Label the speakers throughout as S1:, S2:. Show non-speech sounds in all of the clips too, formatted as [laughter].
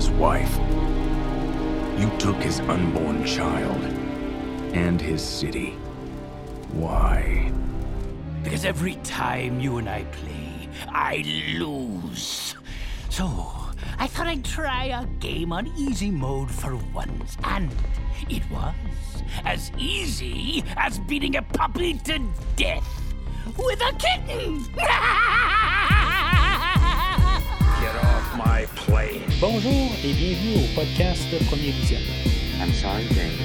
S1: his wife. You took his unborn child and his city. Why?
S2: Because every time you and I play, I lose. So, I thought I'd try a game on easy mode for once, and it was as easy as beating a puppy to death with a kitten! [laughs]
S1: My plane.
S3: Bonjour et bienvenue au podcast Premier Vision.
S4: I'm sorry, Dave.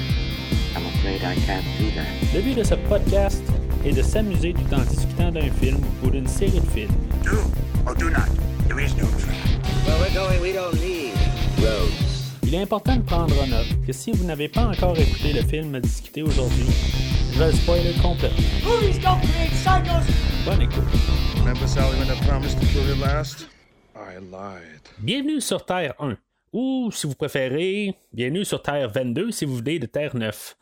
S4: I'm afraid I can't do that.
S3: Le but de ce podcast est de s'amuser tout en discutant d'un film ou d'une série de films.
S5: Do or do not. There is no.
S6: Where we're going, we don't need roads.
S3: Il est important de prendre en note que si vous n'avez pas encore écouté le film à discuter aujourd'hui, je vais le spoiler complètement.
S7: Movies don't create psychos.
S3: Bonne écoute.
S8: Remember Sally when I promised to kill you last?
S3: Bienvenue sur Terre 1, ou si vous préférez, bienvenue sur Terre 22 si vous venez de Terre 9.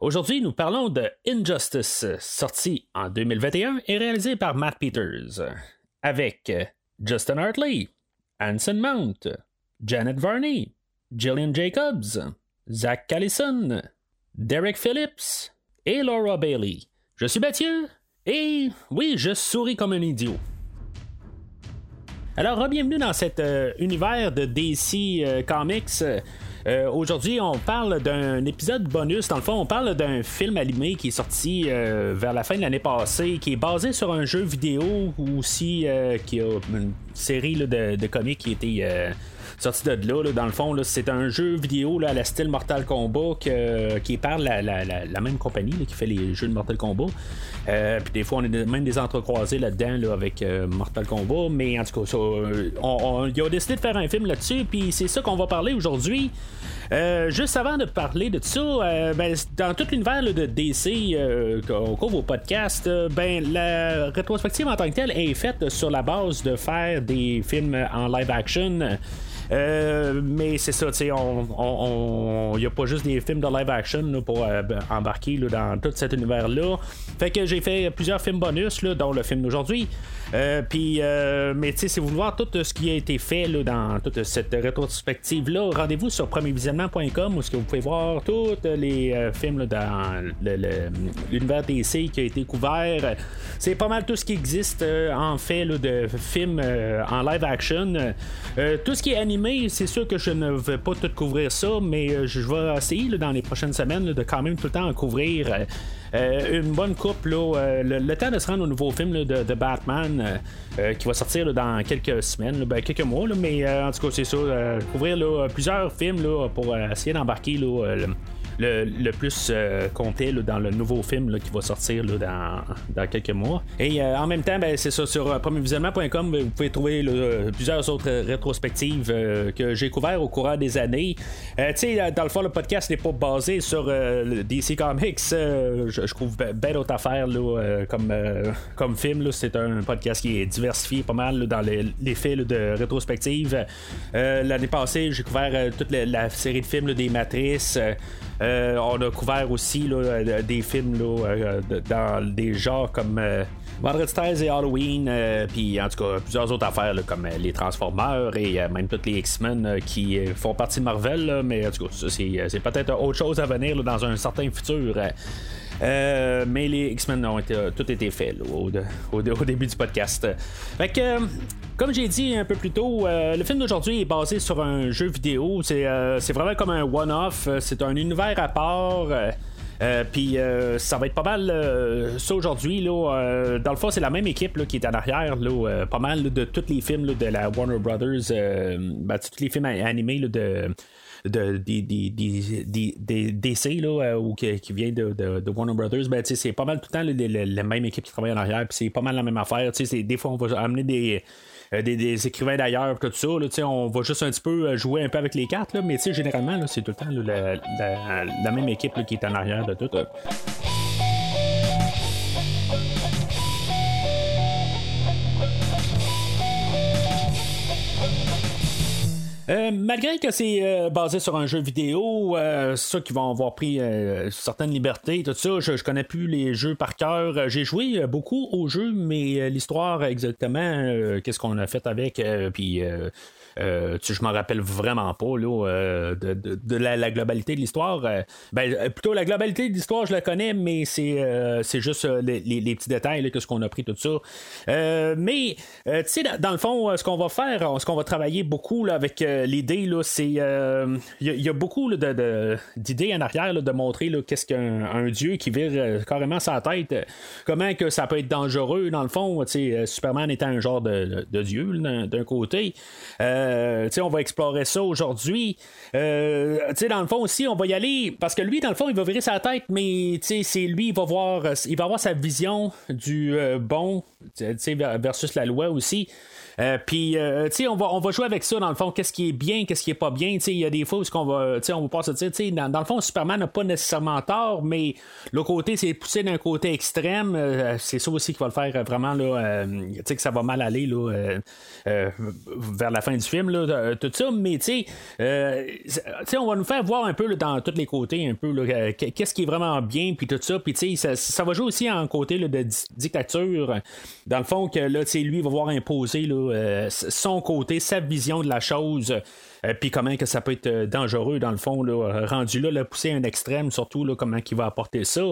S3: Aujourd'hui, nous parlons de Injustice, sorti en 2021 et réalisé par Matt Peters, avec Justin Hartley, Anson Mount, Janet Varney, Gillian Jacobs, Zach Callison, Derek Phillips et Laura Bailey. Je suis Mathieu et oui, je souris comme un idiot. Alors, bienvenue dans cet euh, univers de DC euh, Comics. Euh, Aujourd'hui, on parle d'un épisode bonus. Dans le fond, on parle d'un film animé qui est sorti vers la fin de l'année passée, qui est basé sur un jeu vidéo aussi qui a une série là, de, de comics qui été euh, sorti de là, là. Dans le fond, c'est un jeu vidéo là, à la style Mortal Kombat qui est par la, la- la- même compagnie qui fait les jeux de Mortal Kombat. Euh, puis des fois, on a même des entrecroisés là-dedans là, avec euh, Mortal Kombat. Mais en tout cas, ça, euh, on, ils ont décidé de faire un film là-dessus. Puis c'est ça qu'on va parler aujourd'hui. Juste avant de parler de ça, ben, dans tout l'univers de DC qu'on couvre au podcast, ben, la rétrospective en tant que telle est faite sur la base de faire des films en live action. Euh, mais c'est ça, tu sais, on, il n'y a pas juste des films de live action là, pour euh, embarquer là, dans tout cet univers-là. Fait que j'ai fait plusieurs films bonus, là, dont le film d'aujourd'hui. Euh, puis, mais tu sais, si vous voulez voir tout ce qui a été fait dans toute cette rétrospective-là, rendez-vous sur premiervisionnement.com où que vous pouvez voir tous les films dans l'univers DC qui a été couvert. C'est pas mal tout ce qui existe en fait de films en live action. Tout ce qui est animé, c'est sûr que je ne vais pas tout couvrir ça, mais euh, je vais essayer dans les prochaines semaines de quand même tout le temps en couvrir. euh, euh, une bonne coupe, le, temps de se rendre au nouveau film de, Batman qui va sortir dans quelques semaines, ben, quelques mois, mais en tout cas, c'est ça. couvrir plusieurs films pour essayer d'embarquer le, plus euh, complet là, dans le nouveau film qui va sortir dans, quelques mois. Et euh, en même temps, ben, c'est ça, sur euh, premiervisionnement.com, vous pouvez trouver plusieurs autres rétrospectives que j'ai couvert au courant des années. Tu sais, dans le fond, le podcast n'est pas basé sur DC Comics. je, trouve bien d'autres affaires comme, comme film. C'est un podcast qui est diversifié pas mal dans les, les là, de rétrospective. L'année passée, j'ai couvert toute la, série de films des Matrices. Euh, on a couvert aussi euh, des films euh, dans des genres comme euh, Vendredi 13 et Halloween, puis en tout cas plusieurs autres affaires comme les Transformers et même tous les X-Men qui font partie de Marvel, mais en tout cas c'est, peut-être autre chose à venir dans un certain futur. Euh. Euh, mais les X-Men ont été, tout été fait au, début du podcast. Fait que, euh, comme j'ai dit un peu plus tôt, euh, le film d'aujourd'hui est basé sur un jeu vidéo. C'est, euh, vraiment comme un one-off. Euh, C'est un univers à part. euh, euh, Puis euh, ça va être pas mal euh, ça aujourd'hui. Euh, dans le fond, c'est la même équipe qui est en arrière. Euh, pas mal de tous les films de la Warner Brothers. Euh, ben, tous les films animés de de, des, des, DC là, euh, ou qui, qui vient de, de, Warner Brothers, ben, c'est pas mal tout le temps la même équipe qui travaille en arrière, puis c'est pas mal la même affaire. Des fois, on va amener des, euh, des, des écrivains d'ailleurs, tout ça. Là, on va juste un petit peu euh, jouer un peu avec les cartes, là, mais généralement, c'est tout le temps la, la- même équipe qui est en arrière de tout. Euh, malgré que c'est euh, basé sur un jeu vidéo, ça qui vont avoir pris euh, certaines libertés, tout ça. Je, je connais plus les jeux par cœur. J'ai joué beaucoup aux jeux, mais l'histoire exactement, qu'est-ce qu'on a fait avec, puis euh, Euh, je m'en rappelle vraiment pas là, euh, de, la, globalité de l'histoire. ben, plutôt la globalité de l'histoire, je la connais, mais c'est, c'est juste les, petits détails que ce qu'on a pris tout ça. mais tu sais, dans le fond, ce qu'on va faire, ce qu'on va travailler beaucoup là, avec l'idée, là, c'est il y, a beaucoup de, d'idées en arrière de montrer qu'est-ce qu'un dieu qui vire carrément sa tête, comment que ça peut être dangereux dans le fond. Superman étant un genre de, dieu d'un côté. Euh, on va explorer ça aujourd'hui. Euh, dans le fond aussi, on va y aller parce que lui, dans le fond, il va virer sa tête, mais c'est lui, il va voir, il va avoir sa vision du euh, bon versus la loi aussi. Euh, puis, euh, on va, on va jouer avec ça, dans le fond, qu'est-ce qui est bien, qu'est-ce qui est pas bien. Il y a des fois où on va, on va pas se dire, dans, le fond, Superman n'a pas nécessairement tort, mais le côté, c'est poussé d'un côté extrême. Euh, c'est ça aussi qui va le faire vraiment, là, que ça va mal aller, là, vers la fin du film, là, tout ça. Mais, tu sais, on va nous faire voir un peu dans tous les côtés, un peu, qu'est-ce qui est vraiment bien, puis tout ça. Puis, tu sais, ça, va jouer aussi en côté de dictature. Dans le fond, que là, tu sais, lui, va voir imposer, euh, son côté, sa vision de la chose. Euh, puis comment que ça peut être euh, dangereux dans le fond, là, rendu là, le pousser à un extrême, surtout là, comment il va apporter ça.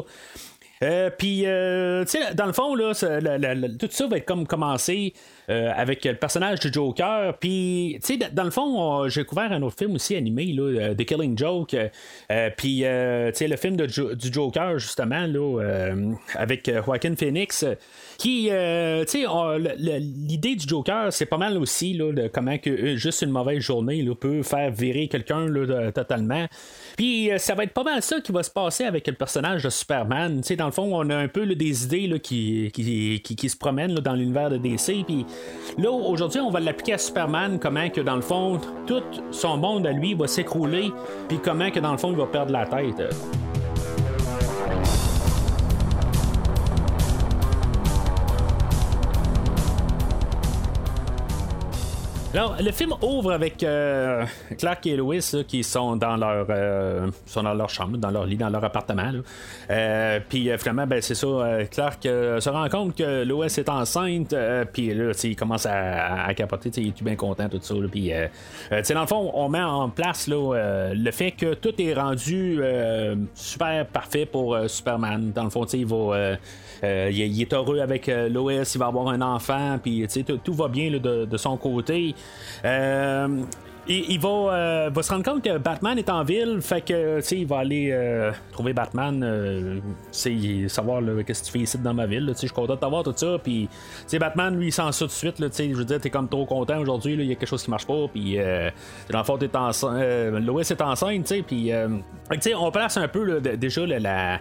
S3: puis, tu sais, dans le fond, là, tout ça va être comme commencer avec le personnage du Joker. Puis, tu sais, dans le fond, j'ai couvert un autre film aussi animé, là, The Killing Joke. puis, tu sais, le film du Joker, justement, là, avec Joaquin Phoenix qui, euh, tu sais, l'idée du Joker, c'est pas mal aussi là, de comment que euh, juste une mauvaise journée là, peut faire virer quelqu'un totalement. Puis euh, ça va être pas mal ça qui va se passer avec le personnage de Superman. Tu sais, dans le fond, on a un peu des idées là, qui, qui, qui, se promènent dans l'univers de DC. Puis là, aujourd'hui, on va l'appliquer à Superman, comment que dans le fond, tout son monde à lui va s'écrouler, puis comment que dans le fond, il va perdre la tête. Alors, le film ouvre avec euh, Clark et Lois qui sont dans leur euh, sont dans leur chambre, dans leur lit, dans leur appartement. Euh, puis finalement, ben, c'est ça, Clark se rend compte que Lois est enceinte, puis là, il commence à, à capoter, il est bien content, tout ça. Puis, dans le fond, on met en place là, le fait que tout est rendu super parfait pour Superman. Dans le fond, il va euh, il, est heureux avec euh, Lois, il va avoir un enfant, puis tout va bien de, son côté. Euh, il, va, va, se rendre compte que Batman est en ville, fait que il va aller trouver Batman, savoir qu'est-ce que tu fais ici dans ma ville. Je suis content de t'avoir tout ça. Batman, lui, il sent ça tout de suite. je veux dire, t'es comme trop content aujourd'hui, il y a quelque chose qui marche pas. Puis dans le fond, Lois est enceinte, puis on place un peu déjà la,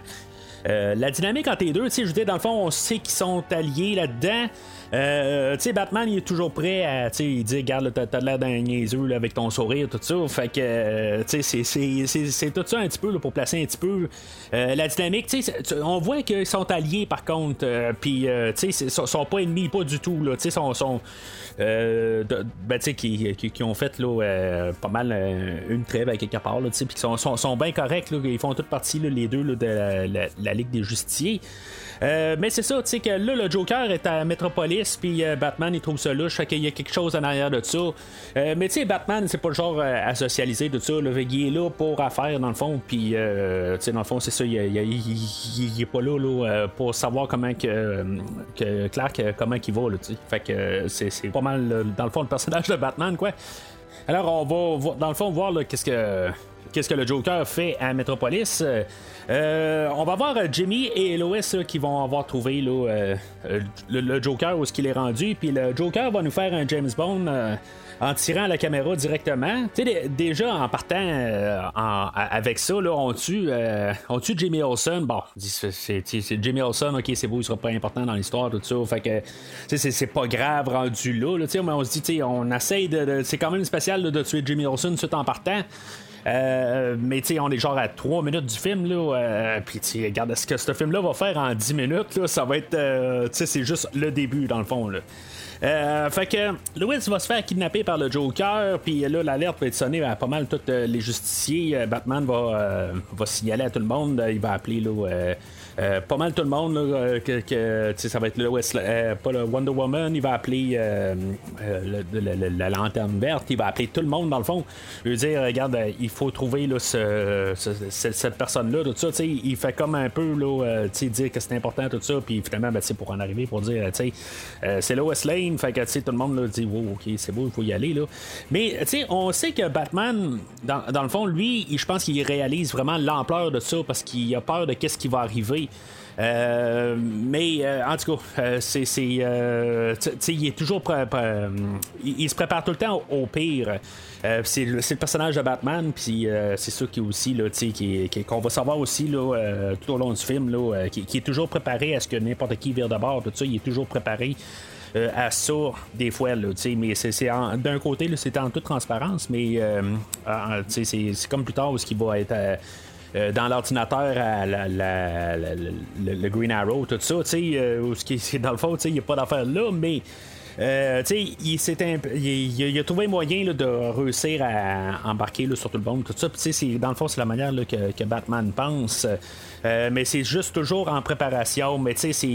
S3: euh, la dynamique entre les deux, je veux dire, dans le fond, on sait qu'ils sont alliés là-dedans. Euh, tu sais, Batman, il est toujours prêt à, tu sais, il dit, regarde, t'as, l'air d'un niaiseux avec ton sourire, tout ça. Fait que, euh, tu sais, c'est, tout ça un petit peu pour placer un petit peu la dynamique. Tu sais, on voit qu'ils sont alliés par contre, puis, tu sais, sont, sont pas ennemis, pas du tout, là. Tu sais, sont, sont ben, tu sais, qui, qui, ont fait là, pas mal une trêve avec quelque part, puis qui sont, sont, sont bien corrects, là, ils font toute partie, les deux, de la Ligue des Justiciers. Euh, mais c'est ça, tu sais que là, le Joker est à Metropolis, puis euh, Batman, il trouve ça louche, fait qu'il y a quelque chose en arrière de ça. Euh, mais tu sais, Batman, c'est pas le genre à socialiser de ça. Le il est là pour affaire, dans le fond, puis tu sais, dans le fond, c'est ça, il, est pas là, là pour savoir comment que, Clark, comment il va, là, tu sais. Fait que c'est pas mal, dans le fond, le personnage de Batman, quoi. Alors, on va, dans le fond, voir qu'est-ce que qu'est-ce que le Joker fait à Metropolis? Euh, on va voir euh, Jimmy et Lois qui vont avoir trouvé euh, le, Joker où ce qu'il est rendu. Puis le Joker va nous faire un James Bond en tirant la caméra directement. Tu sais, déjà en partant avec ça, là, on tue, on tue Jimmy Olsen. Bon, c'est Jimmy Olsen, ok, c'est beau, il sera pas important dans l'histoire, tout ça. Fait que c'est pas grave rendu là. mais on se dit, on essaye de. c'est quand même spécial de tuer Jimmy Olsen tout en partant. Euh, mais tu on est genre à 3 minutes du film, là. Euh, puis tu regarde ce que ce film-là va faire en 10 minutes, là, ça va être. Euh, tu sais, c'est juste le début, dans le fond, là. Euh, fait que Louis va se faire kidnapper par le Joker, puis là, l'alerte va être sonnée à pas mal tous les justiciers. Batman va, euh, va signaler à tout le monde. Il va appeler là, euh, pas mal tout le monde. Là, euh, que, ça va être le West, euh, pas le Wonder Woman. Il va appeler euh, le- le- le- la lanterne verte. Il va appeler tout le monde, dans le fond. Il veut dire, regarde, il faut trouver là, ce- ce- ce- cette personne-là. Tout ça, il fait comme un peu là, dire que c'est important, tout ça. Puis finalement, ben, pour en arriver, pour dire, c'est Lois Lane. Fait que tout le monde dit, wow, ok, c'est beau, il faut y aller. Là. Mais on sait que Batman, dans, dans le fond, lui, je pense qu'il réalise vraiment l'ampleur de ça parce qu'il a peur de qu'est-ce qui va arriver. Euh, mais euh, en tout cas, euh, c'est, il est toujours il, se prépare tout le temps au, pire. C'est, le, personnage de Batman, puis c'est ça qui aussi là, qu'on va savoir aussi là, tout au long du film, là, qui, est toujours préparé à ce que n'importe qui vire de bord, tout ça, il est toujours préparé. à ça des fois là, mais c'est, d'un côté c'est en toute transparence mais c'est, comme plus tard où ce qui va être euh, dans l'ordinateur le, Green Arrow, tout ça, tu sais, euh, où ce [laughs] dans le fond, tu sais, il n'y a pas d'affaire là, mais euh, il, il, a- trouvé moyen là, de réussir à embarquer là, sur tout le monde, tout ça. Puis, dans le fond, c'est la manière que, Batman pense. Euh, mais c'est juste toujours en préparation. Mais tu sais,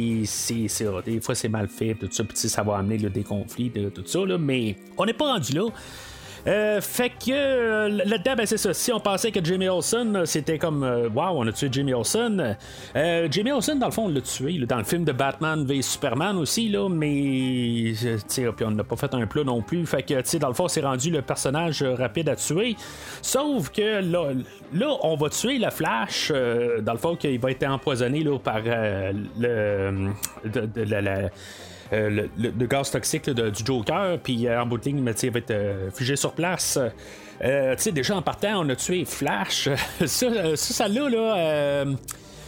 S3: des fois c'est mal fait, tout ça. Puis, ça va amener des conflits, tout ça. Mais on n'est pas rendu là. Euh, fait que euh, là-dedans, ben, c'est ça. Si on pensait que Jimmy Olsen, euh, c'était comme Waouh, on a tué Jimmy Olsen. Euh, Jimmy Olsen, dans le fond, on l'a tué dans le film de Batman v Superman aussi, là, mais puis on n'a pas fait un plat non plus. Fait que, dans le fond, c'est rendu le personnage rapide à tuer. Sauf que là, là on va tuer le Flash. dans le fond, qu'il va être empoisonné là, par le. la- la- le, le- gaz toxique de- du Joker, puis euh, en bout de ligne, il va être euh, figé sur place. Euh, tu déjà en partant, on a tué Flash. [laughs] ça, euh, ça, ça là, là euh,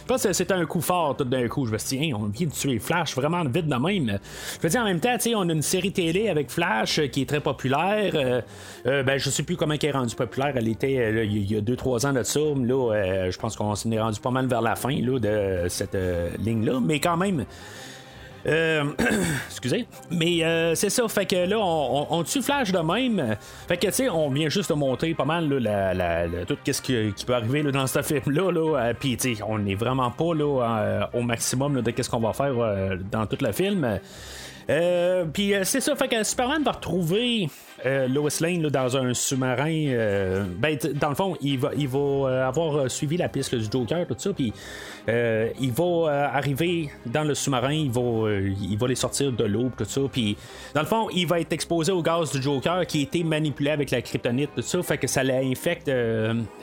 S3: je pense que c'était un coup fort tout d'un coup. Je me suis dit, Hein, on vient de tuer Flash vraiment vite de même. Je veux dire, en même temps, on a une série télé avec Flash euh, qui est très populaire. Euh, euh, ben, je sais plus comment elle est rendue populaire. Elle était euh, il y a 2-3 ans de ça. Là, euh, je pense qu'on s'en est rendu pas mal vers la fin là, de cette euh, ligne-là. Mais quand même. Euh, [clears throat] excusez. Mais euh, c'est ça, fait que là, on, on- tue Flash de même. Fait que, tu sais, on vient juste de montrer pas mal là, la, tout ce qui, peut arriver dans ce film-là. Là, Euh, Puis, tu sais, on n'est vraiment pas là, euh, au maximum de qu'est-ce qu'on va faire dans tout le film. Euh, puis euh, c'est ça, fait que Superman va retrouver euh, Lois Lane dans un sous-marin. ben, dans le fond, il va, il va avoir suivi la piste du Joker, tout ça, puis il va arriver dans le sous-marin, il va, il va les sortir de l'eau, tout ça, puis dans le fond, il va être exposé au gaz du Joker qui a été manipulé avec la kryptonite, tout ça, fait que ça l'infecte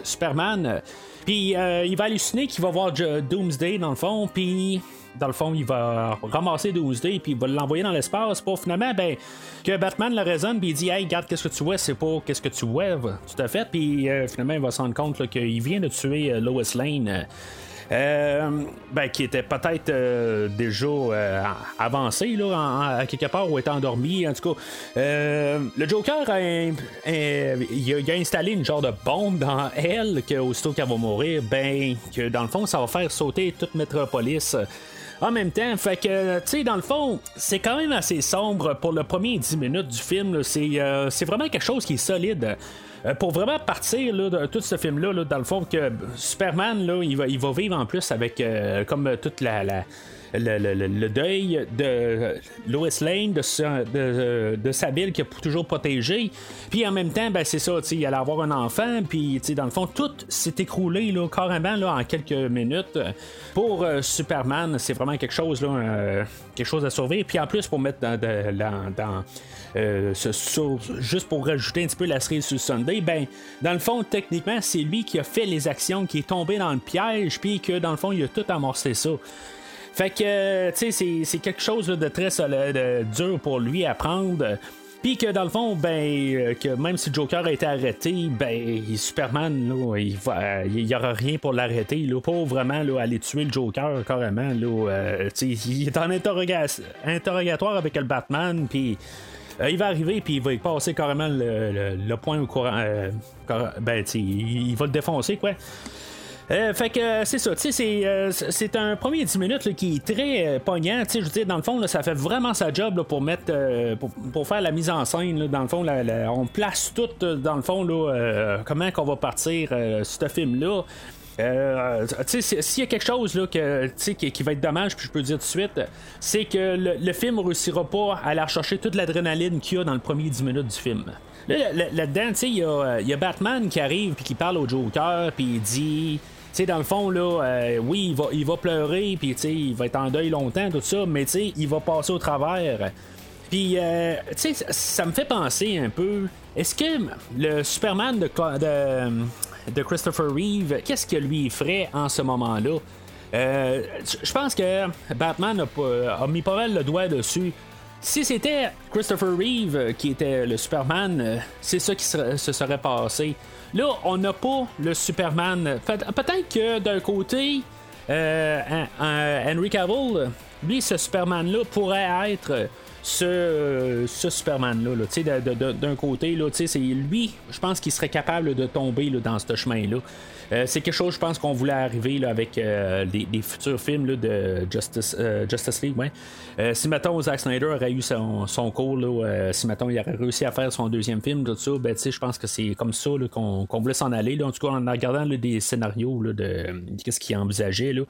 S3: Superman. Puis il va halluciner qu'il va voir Doomsday dans le fond, puis dans le fond, il va ramasser Doomsday puis il va l'envoyer dans l'espace pour finalement ben, que Batman le raisonne puis il dit Hey, regarde, qu'est-ce que tu vois, c'est pas qu'est-ce que tu vois, tout à fait. Puis euh, finalement, il va se rendre compte qu'il vient de tuer euh, Lois Lane. euh, ben, qui était peut-être déjà euh, avancé là, quelque part ou était endormi. En tout cas, le Joker a, a, installé une genre de bombe dans elle que aussitôt qu'elle va mourir, ben que dans le fond, ça va faire sauter toute Metropolis. En même temps, fait que, tu sais, dans le fond, c'est quand même assez sombre pour le premier 10 minutes du film. euh, c'est vraiment quelque chose qui est solide. Euh, pour vraiment partir là, de tout ce film-là, là, dans le fond, que Superman, là, il, va, il va vivre en plus avec euh, comme euh, toute la- le, le- deuil de Lois Lane, de, sa- ville qui a toujours protégé. Puis en même temps, ben, c'est ça, il allait avoir un enfant, puis dans le fond, tout s'est écroulé là, carrément là, en quelques minutes. Pour euh, Superman, c'est vraiment quelque chose, là, quelque chose à sauver. Puis en plus, pour mettre dans, dans- euh, juste pour rajouter un petit peu la cerise sur Sunday, ben, dans le fond, techniquement, c'est lui qui a fait les actions, qui est tombé dans le piège, puis que dans le fond, il a tout amorcé ça. Fait que, euh, tu sais, c'est- quelque chose de très solide, de dur pour lui à prendre. Puis que dans le fond, ben, euh, que même si Joker a été arrêté, ben, Superman, là, il va, euh, il aura rien pour l'arrêter, là, pour vraiment là, aller tuer le Joker carrément. Là, euh, il est en interroga- interrogatoire avec le Batman, puis euh, il va arriver, puis il va passer carrément le, le- point au courant. euh, ben, il va le défoncer, quoi. Euh, fait que euh, c'est ça, tu sais, c'est, euh, un premier 10 minutes là, qui est très poignant. Tu sais, je veux dire, dans le fond, là, ça fait vraiment sa job là, pour mettre, pour, pour faire la mise en scène. là. dans le fond, on place tout, dans le fond, là, comment qu'on va partir ce film-là. Euh, s'il y a quelque chose là, que, qui, qui va être dommage, puis je peux dire tout de suite, c'est que le, film ne réussira pas à aller rechercher toute l'adrénaline qu'il y a dans le premier 10 minutes du film. Là, là- là-dedans, tu sais, il y, y a Batman qui arrive puis qui parle au Joker, puis il dit. Dans le fond, là, euh, oui, il va, il va pleurer, puis il va être en deuil longtemps, tout ça, mais il va passer au travers. Puis, euh, ça, me fait penser un peu. Est-ce que le Superman de, de, Christopher Reeve, qu'est-ce que lui ferait en ce moment-là? Euh, Je pense que Batman a, mis pas mal le doigt dessus. Si c'était Christopher Reeve qui était le Superman, c'est ça qui se serait passé. Là, on n'a pas le Superman. Peut- Peut-être que d'un côté, euh, Henry Cavill, lui, ce Superman-là pourrait être ce, ce Superman-là. D'un côté, là, c'est lui, je pense qu'il serait capable de tomber là, dans ce chemin-là. Euh, c'est quelque chose, je pense, qu'on voulait arriver là, avec euh, des, futurs films là, de Justice, euh, Justice League. Ouais. Si, mettons, Zack Snyder aurait eu son, son cours, là, si, mettons, il aurait réussi à faire son deuxième film, tout ça, ben, je pense que c'est comme ça là, qu'on, qu'on voulait s'en aller. En tout cas, en regardant des scénarios là, de, qu'est-ce qu'il envisageait, là,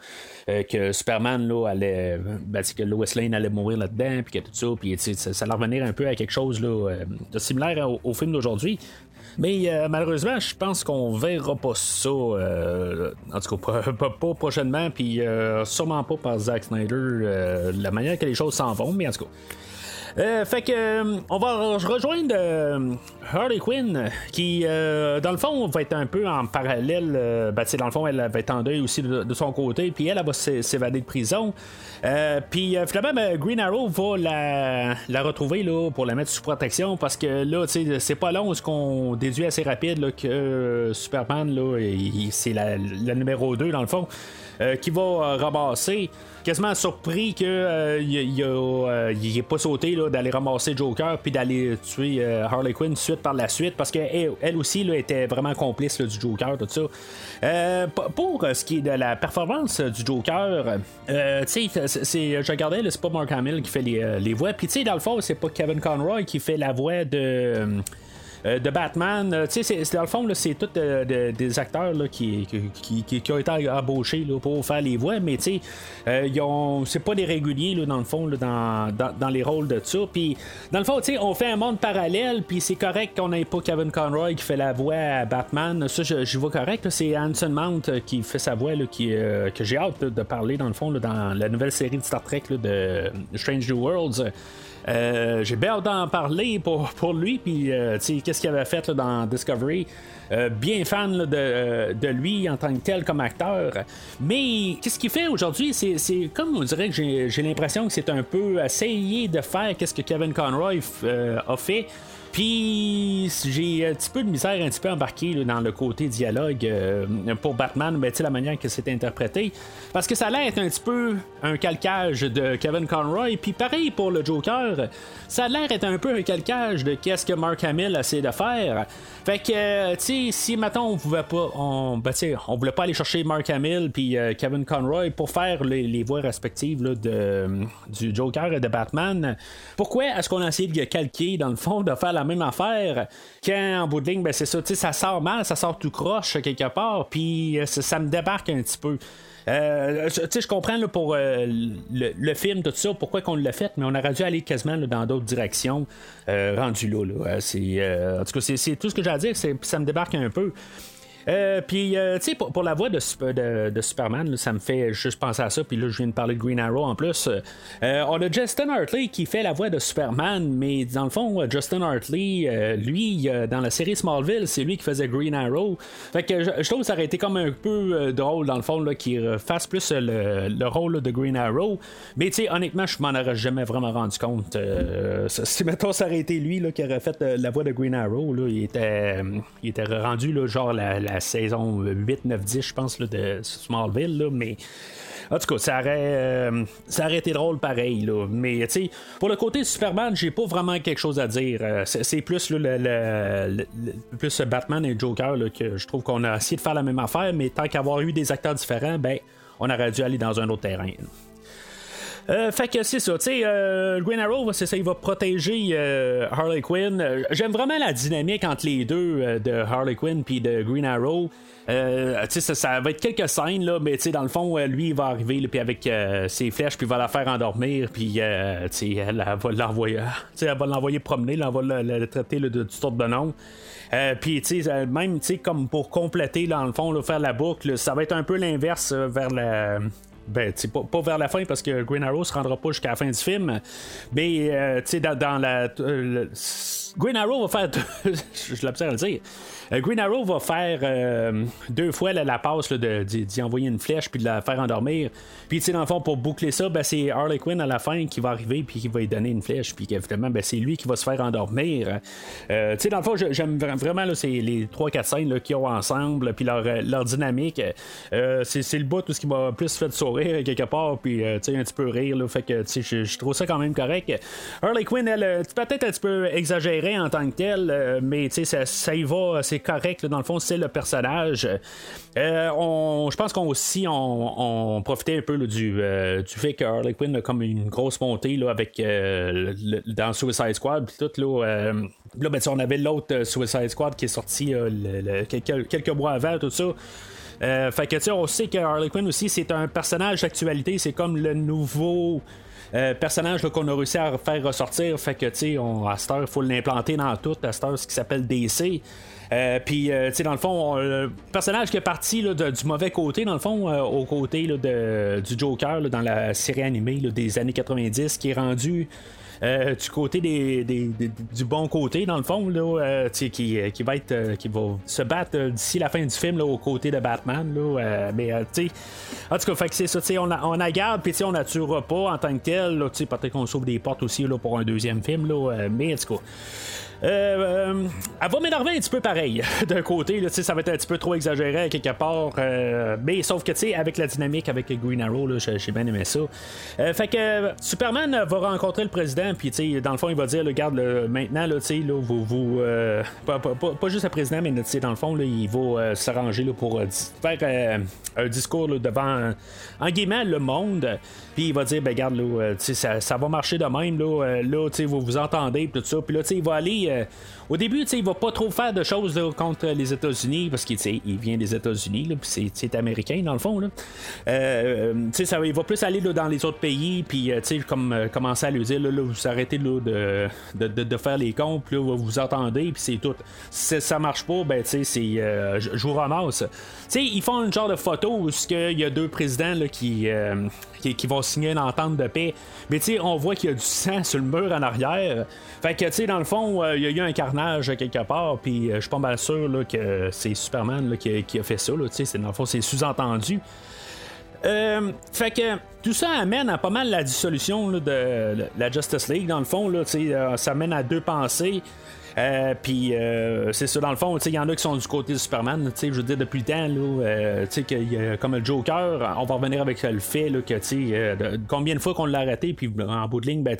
S3: que Superman là, allait, ben, que Lois Lane allait mourir là-dedans, puis que tout ça, puis tu sais, ça, ça allait revenir un peu à quelque chose euh, de similaire au, film d'aujourd'hui. Mais euh, malheureusement, je pense qu'on verra pas ça. euh, en tout cas, pas, prochainement, puis sûrement pas par Zack Snyder, la manière que les choses s'en vont, mais en tout cas. Euh, fait que euh, on va re- rejoindre euh, Harley Quinn qui dans le fond va être un peu en parallèle ben, dans le fond elle va être en deuil aussi de, son côté puis elle, va s'é- s'évader de prison. Puis finalement ben, Green Arrow va la, retrouver là, pour la mettre sous protection parce que là c'est pas long ce qu'on déduit assez rapide que Superman là, c'est la, la numéro 2 dans le fond qui va euh, ramasser. Quasiment surpris qu'il n'ait pas sauté d'aller ramasser Joker puis d'aller tuer euh, Harley Quinn suite par la suite parce qu'elle elle aussi là, était vraiment complice du Joker, tout ça. Euh, pour euh, ce qui est de la performance euh, du Joker, euh, tu sais, c'est- je regardais, c'est pas Mark Hamill qui fait les, euh, les voix, puis tu sais, dans le fond, c'est pas Kevin Conroy qui fait la voix de. Euh, de Batman, euh, tu sais, dans le fond, c'est tous euh, de- des acteurs qui, ont été embauchés pour faire les voix, mais tu sais, c'est pas des réguliers dans le fond, dans, les rôles de ça. Puis, dans le fond, tu sais, on fait un monde parallèle, puis c'est correct qu'on n'ait pas Kevin Conroy qui fait la voix à Batman. Ça, je, vois correct. C'est Hanson Mount qui fait sa voix, que j'ai hâte de parler, dans le fond, dans la nouvelle série de Star Trek de Strange New Worlds. Euh, j'ai bien hâte d'en parler pour, lui, puis euh, qu'est-ce qu'il avait fait dans Discovery. Euh, bien fan de, euh, de lui en tant que tel comme acteur. Mais qu'est-ce qu'il fait aujourd'hui? C'est, comme on dirait que j'ai, l'impression que c'est un peu essayer de faire qu'est-ce que Kevin Conroy a fait. Puis j'ai un petit peu de misère, un petit peu embarqué dans le côté dialogue euh, pour Batman, sais, la manière que c'est interprété. Parce que ça a l'air être un petit peu un calcage de Kevin Conroy. Puis pareil pour le Joker, ça a l'air un peu un calcage de qu'est-ce que Mark Hamill essaie de faire. Fait que, euh, tu sais, si maintenant on pouvait pas, on, ben, on voulait pas aller chercher Mark Hamill puis euh, Kevin Conroy pour faire les, voix respectives de, du Joker et de Batman, pourquoi est-ce qu'on a essayé de calquer dans le fond, de faire la même affaire quand bout de ligne, ben c'est ça, tu sais, ça sort mal, ça sort tout croche quelque part, puis euh, ça, me débarque un petit peu. Euh, je comprends pour euh, le, film, tout ça, pourquoi qu'on l'a fait, mais on aurait dû aller quasiment dans d'autres directions, euh, rendu là. là. Euh, en tout cas, c'est, tout ce que j'ai à dire, ça me débarque un peu. Euh, puis, euh, tu sais, pour, la voix de, de, Superman, là, ça me fait juste penser à ça. Puis là, je viens de parler de Green Arrow en plus. Euh, on a Justin Hartley qui fait la voix de Superman, mais dans le fond, Justin Hartley, lui, dans la série Smallville, c'est lui qui faisait Green Arrow. Fait que je, trouve que ça aurait été comme un peu drôle, dans le fond, qu'il fasse plus le, le rôle de Green Arrow. Mais, tu sais, honnêtement, je m'en aurais jamais vraiment rendu compte. Si, mettons, ça aurait été lui qui aurait fait la voix de Green Arrow, il, était, il était rendu, genre, la saison 8, 9, 10, je pense, là, de Smallville, là, mais. En tout cas, ça aurait, euh, ça aurait été drôle pareil. Là. Mais tu sais, pour le côté Superman, j'ai pas vraiment quelque chose à dire. Euh, c'est, plus le, le- le- plus Batman et Joker que je trouve qu'on a essayé de faire la même affaire, mais tant qu'avoir eu des acteurs différents, ben on aurait dû aller dans un autre terrain. Euh, fait que c'est ça, tu sais, euh, Green Arrow, c'est ça, il va protéger euh, Harley Quinn. Euh, J'aime vraiment la dynamique entre les deux euh, de Harley Quinn puis de Green Arrow. Euh, ça, ça va être quelques scènes là, mais dans le fond, lui, il va arriver puis avec ses flèches, puis il va la faire endormir, puis euh, elle, va l'envoyer, [laughs] elle va l'envoyer promener, là, elle va le, traiter là, de sortes de. Euh, puis, même, tu sais, comme pour compléter, dans le fond, là, faire la boucle, ça va être un peu l'inverse vers la. Ben, pas, pas vers la fin parce que Green Arrow se rendra pas jusqu'à la fin du film. Mais, euh, dans, dans la. euh, Green Arrow va faire. [laughs] je l'observe à le dire. Euh, Green Arrow va faire euh, deux fois la passe d'y envoyer une flèche puis de la faire endormir. Puis, tu sais, dans le fond, pour boucler ça, ben, c'est Harley Quinn à la fin qui va arriver puis qui va lui donner une flèche. Puis, évidemment, ben, c'est lui qui va se faire endormir. Euh, tu sais, dans le fond, j'aime vra- vraiment là, les 3-4 scènes qu'ils ont ensemble, puis leur, leur dynamique. C'est le bout tout ce qui m'a plus fait sourire quelque part, puis tu sais, un petit peu rire. Là, fait que tu sais, je, trouve ça quand même correct. Harley Quinn, elle, peut-être un petit peu exagérée en tant que telle, mais tu sais, ça, ça y va, correct. là. dans le fond, c'est le personnage. Euh, on, je pense qu'on aussi on, profitait un peu là, du, euh, du fait que Harley Quinn a comme une grosse montée là, avec euh, le- dans Suicide Squad puis tout là. euh, là ben, on avait l'autre euh, Suicide Squad qui est sorti euh, quelques, quelques mois avant tout ça. Euh, fait que tu sais, on sait que Harley Quinn aussi c'est un personnage d'actualité, c'est comme le nouveau euh, personnage qu'on a réussi à faire ressortir. Fait que tu sais, à cette heure, il faut l'implanter dans tout, à ce qui s'appelle DC. Euh, puis, euh, tu sais, dans le fond, on- le personnage qui est parti là, du mauvais côté, dans le fond, euh, au côté de, du Joker dans la série animée des années 90, qui est rendu du côté des, du bon côté, dans le fond, là, qui, qui va être qui va se battre d'ici la fin du film là, aux côtés de Batman. Là, mais tu sais, en tout cas, fait que c'est ça, on, la- on la garde, puis on la tuera pas en tant que tel. là, tu sais, Peut-être qu'on s'ouvre des portes aussi là, pour un deuxième film, là, mais en tout cas. Euh, euh, elle va m'énerver un petit peu pareil [laughs] d'un côté là, ça va être un petit peu trop exagéré quelque part euh, mais sauf que tu sais avec la dynamique avec Green Arrow j'ai bien aimé ça. Fait que Superman va rencontrer le président puis tu sais dans le fond il va dire regarde maintenant là, tu sais, là, vous, vous pas, pas- pas- juste le président mais tu sais, dans le fond là, il va s'arranger pour faire un discours devant en guillemets le monde puis il va dire ben regarde là ça, ça va marcher de même là, là tu sais, vous vous entendez tout ça puis là tu sais, il va aller euh, au début, il va pas trop faire de choses contre les États-Unis parce qu'il vient des États-Unis, puis c'est- américain dans le fond. Là. Euh, ça, il va plus aller là, dans les autres pays, puis euh, comme euh, commencer à lui dire, là, vous arrêtez de, de, de- faire les comptes, puis vous vous entendez, puis c'est tout. Si ça marche pas, ben c'est, je vous ramasse. Tu sais, ils font une genre de photo où il y a deux présidents qui, qui, qui vont signer une entente de paix. Mais on voit qu'il y a du sang sur le mur en arrière. Fait que dans le fond, il y a eu un carnage quelque part, puis euh, je suis pas mal sûr que c'est Superman qui, a- fait ça. Là, c'est- dans le fond, c'est sous-entendu. Euh, fait que tout ça amène à pas mal la dissolution de la Justice League, dans le fond. Là, euh, ça mène à deux pensées. Puis c'est ça dans le fond, il y en a qui sont du côté de Superman, je veux dire depuis le temps là, euh, a comme le Joker, on va revenir avec le fait que de- combien de fois qu'on l'a arrêté puis en bout de ligne ben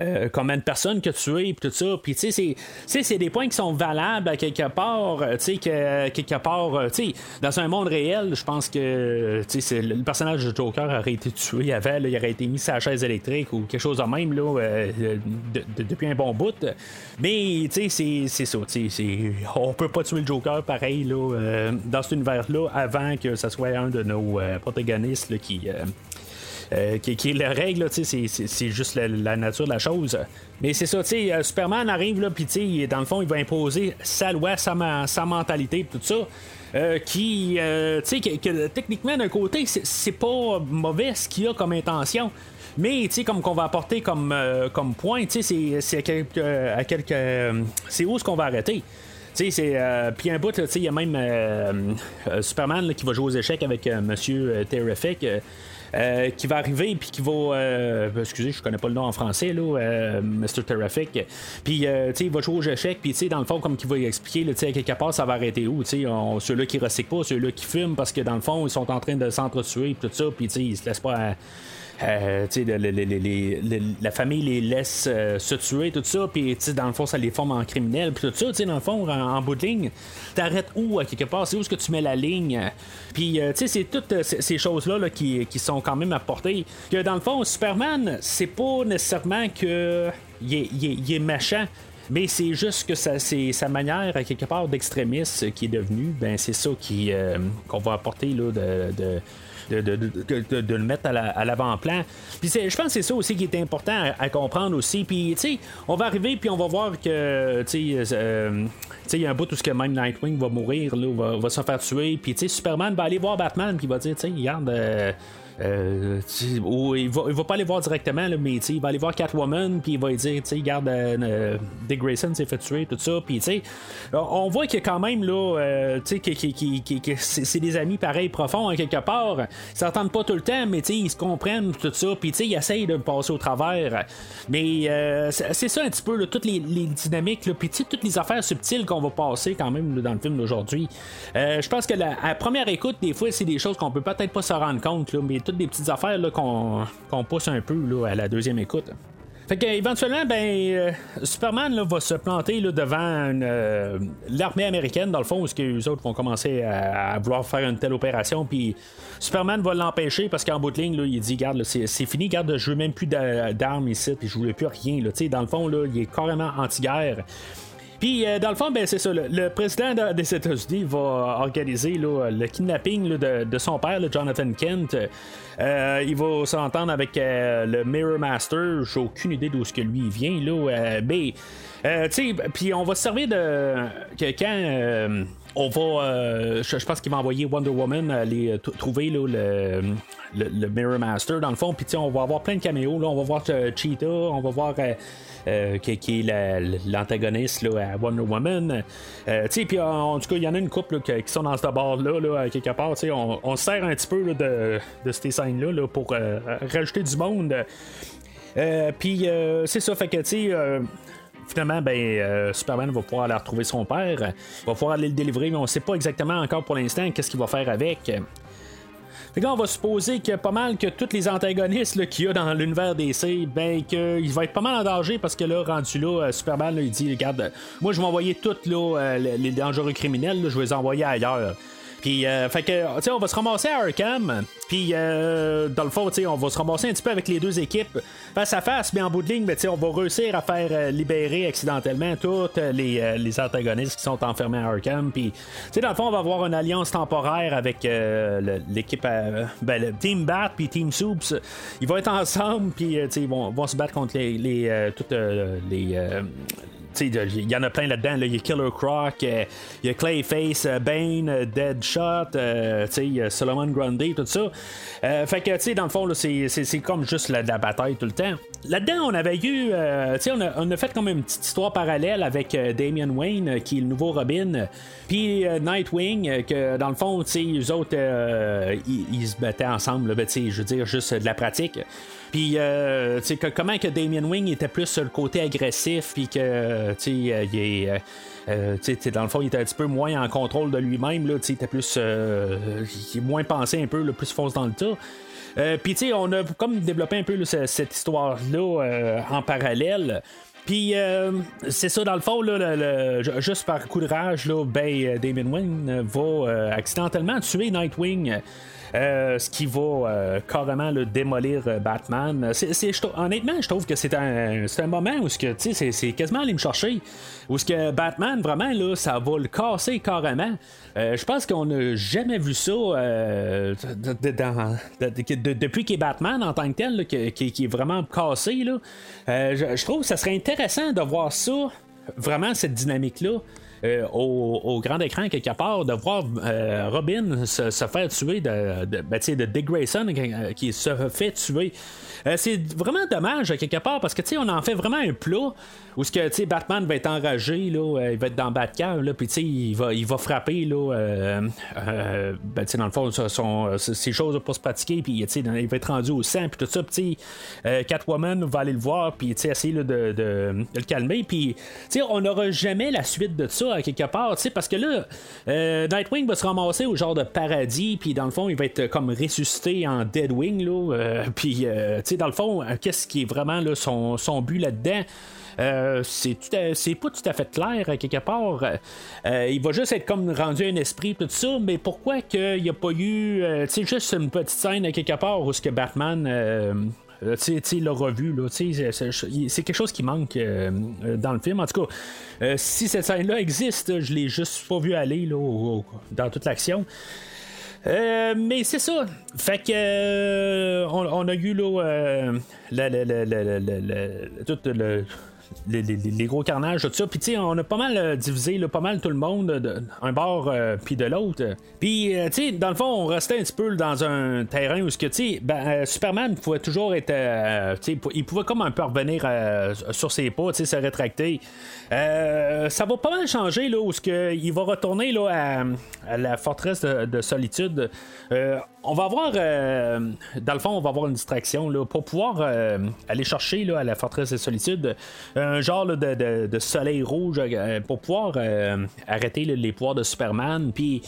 S3: euh, combien de personnes que tu es, puis tout ça. Puis, tu sais, c'est- des points qui sont valables à quelque part. euh, Tu sais, que quelque part, euh, tu sais, dans un monde réel, je pense que, tu sais, le personnage de Joker aurait été tué avant, là, il aurait été mis sur la chaise électrique ou quelque chose de même, là, de- de- depuis un bon bout. Mais, tu sais, c'est- ça, tu sais, on peut pas tuer le Joker pareil, là, dans cet univers-là, avant que ce soit un de nos protagonistes là, qui. Euh, qui, est la règle, c'est- juste la, nature de la chose. Mais c'est ça, tu sais, euh, Superman arrive, là, puis dans le fond, il va imposer sa loi, sa, mentalité, tout ça. euh, qui, tu sais, que, que techniquement, d'un côté, c'est- pas mauvais ce qu'il a comme intention. Mais, tu sais, comme qu'on va apporter comme, point, tu sais, c'est- à quelque. à quelque, euh, c'est où est-ce qu'on va arrêter? Tu sais, c'est. puis un bout, tu sais, il y a même Superman qui va jouer aux échecs avec Monsieur Terrific. Euh, qui va arriver puis qui va euh, excusez je connais pas le nom en français là euh, Mr. Terrific puis euh, tu sais il va jouer aux échecs puis tu sais dans le fond comme qu'il va expliquer là, à quelque part ça va arrêter où tu sais on- ceux-là qui recyclent pas ceux-là qui fument parce que dans le fond ils sont en train de s'entretuer tout ça puis tu sais ils se laissent pas à- euh, la famille les laisse euh, se tuer, tout ça, puis dans le fond, ça les forme en criminels, puis tout ça, dans le fond, en, bout de ligne, t'arrêtes où, à quelque part, c'est où est-ce que tu mets la ligne, puis euh, c'est toutes ces choses-là là, qui, qui sont quand même apportées, que dans le fond, Superman, c'est pas nécessairement que il est, est- est méchant, mais c'est juste que c'est sa manière, à quelque part, d'extrémiste qui est devenue, ben c'est ça qui, qu'on va apporter là, de de, le mettre à la- à l'avant-plan. Puis je pense que c'est ça aussi qui est important à, comprendre aussi. Puis tu sais, on va arriver puis on va voir que tu sais, euh, il y a un bout où ce que même Nightwing va mourir, là, va, va se faire tuer. Puis tu sais, Superman va aller voir Batman puis il va dire, tu sais, regarde. euh, euh, il, va, il va pas aller voir directement, mais il va aller voir Catwoman, puis il va lui dire, tu regarde, euh, euh, Dick Grayson s'est fait tuer, tout ça, puis on voit a quand même, là, euh, tu sais, que, que- que- que- que c'est des amis pareils profonds, hein, quelque part. Ils s'entendent pas tout le temps, mais ils se comprennent, tout ça, puis ils essayent de passer au travers. Mais euh, c'est ça un petit peu, là, toutes les, dynamiques, puis toutes les affaires subtiles qu'on va passer quand même dans le film d'aujourd'hui. Je pense que la, à première écoute, des fois, c'est des choses qu'on peut peut-être pas se rendre compte, là, mais des petites affaires qu'on pousse un peu là, à la deuxième écoute. Fait que, éventuellement, ben, euh, Superman là, va se planter là, devant euh, l'armée américaine, dans le fond, où les autres vont commencer à, vouloir faire une telle opération, puis Superman va l'empêcher parce qu'en bout de ligne, là, il dit, garde, c'est, fini, garde, je veux même plus d'a- d'armes ici, puis je voulais plus rien, dans le fond, il est carrément anti-guerre. Puis, euh, dans le fond, ben, c'est ça. Le, président de- des États-Unis va organiser là, le kidnapping là, de, de son père, là, Jonathan Kent. Euh, il va s'entendre avec euh, le Mirror Master. J'ai aucune idée d'où ce que lui vient. Là, euh, mais, euh, tu sais, puis on va se servir de. que quand. On va, euh, je, pense qu'il va envoyer Wonder Woman aller euh, trouver le, le, Mirror Master dans le fond. Puis on va avoir plein de caméos. Là, on va voir euh, Cheetah, on va voir qui, est la- l'antagoniste à Wonder Woman. Puis en, tout cas, il y en a une couple qui, sont dans ce bord-là, quelque part. On, on se sert un petit peu de, de ces scènes-là là, pour rajouter du monde. Puis c'est ça, fait que tu sais. Finalement, ben, euh, Superman va pouvoir aller retrouver son père, il va pouvoir aller le délivrer, mais on ne sait pas exactement encore pour l'instant qu'est-ce qu'il va faire avec. Fait que on va supposer que pas mal que tous les antagonistes qu'il y a dans l'univers DC, ben qu'il va être pas mal en danger parce que là, rendu là, euh, Superman, là, il dit Regarde, moi je vais envoyer tous euh, les dangereux criminels, je vais les envoyer ailleurs. Puis, euh, fait que, tu sais, on va se ramasser à Arkham. Puis, euh, dans le fond, tu sais, on va se ramasser un petit peu avec les deux équipes face à face. Mais en bout de ligne, ben, tu sais, on va réussir à faire euh, libérer accidentellement tous les, euh, les antagonistes qui sont enfermés à Arkham. Puis, tu sais, dans le fond, on va avoir une alliance temporaire avec euh, l'équipe, euh, ben, le Team Bat puis Team Soups. Ils vont être [laughs] ensemble. Puis, euh, tu sais, ils vont, vont se battre contre les, euh, toutes euh, les euh, il y en a plein là-dedans. là. Il y a Killer Croc, euh, il y a Clayface, euh, Bane, euh, Deadshot, euh, Solomon Grundy, tout ça. Fait que, tu sais, dans le fond, c'est, comme juste la bataille tout le temps. Là-dedans, on avait eu, euh, on a, on a fait comme une petite histoire parallèle avec euh, Damian Wayne, euh, qui est le nouveau Robin, puis euh, Nightwing, euh, que dans le fond, eux autres, ils, se battaient ensemble, ben, je veux dire, juste de la pratique. Puis, euh, tu sais, comment que Damien Wing était plus sur le côté agressif, puis que, tu sais, il est. dans le fond, il était un petit peu moins en contrôle de lui-même, là, tu sais, il était plus. euh, il est moins pensé un peu, le plus fonce dans le tas. Euh, Puis, tu sais, on a comme développé un peu cette histoire-là euh, en parallèle. Puis, euh, c'est ça, dans le fond, juste par coup de rage, là, ben, Damon Wayne va accidentellement tuer Nightwing. Euh, ce qui va euh, carrément là, démolir euh, Batman. Honnêtement, je trouve que c'est un, moment où que, c'est, c'est quasiment aller me chercher. Où ce que Batman, vraiment, là, ça va le casser carrément. Je pense qu'on n'a jamais vu ça depuis qu'il est Batman en tant que tel, qui, est vraiment cassé. Je, je trouve que ça serait intéressant de voir ça, vraiment cette dynamique-là. Euh, au, grand écran quelque part, de voir euh, Robin se, faire tuer de, de, ben, de Dick Grayson euh, qui se fait tuer. C'est vraiment dommage quelque part parce que on en fait vraiment un plat où ce que Batman va être enragé là, il va être dans Batcave puis il va il va frapper là, ben, dans le fond ces choses pour se pratiquer puis il va être rendu au sang puis tout ça puis Catwoman va aller le voir puis essayer de, de- le calmer puis on n'aura jamais la suite de ça à quelque part tu sais parce que là euh, Nightwing va se ramasser au genre de paradis puis dans le fond il va être comme ressuscité en Deadwing là euh, [laughs] puis euh, tu sais dans le fond qu'est-ce qui est vraiment là, son, son but là-dedans? C'est pas tout à fait clair à quelque part. Il va juste être comme rendu un esprit tout ça, mais pourquoi qu'il n'y a pas eu, euh, juste une petite scène à quelque part où ce que Batman tu sais, sais, l'a revu, c'est- quelque chose qui manque euh, euh, dans le film. En tout cas, euh, si cette scène-là existe, je l'ai juste pas vu aller là, dans toute l'action. Euh, mais c'est ça. Fait que euh, on, a eu là euh, la- la- la- tout le- les, gros carnages, tout ça. Puis, tu sais, on a pas mal euh, divisé, pas mal tout le monde, de, un bord euh, puis de l'autre. Puis, euh, tu sais, dans le fond, on restait un petit peu dans un terrain où, tu sais, ben, euh, Superman pouvait toujours être. euh, tu sais, il pouvait comme un peu revenir euh, sur ses pas, tu sais, se rétracter. Euh, ça va pas mal changer, là, où ce il va retourner, là, à, à la forteresse de, de solitude. On va avoir, euh, dans le fond, on va avoir une distraction là, pour pouvoir euh, aller chercher là, à la forteresse de solitude un genre de, de- soleil rouge euh, pour pouvoir euh, arrêter les pouvoirs de Superman. Puis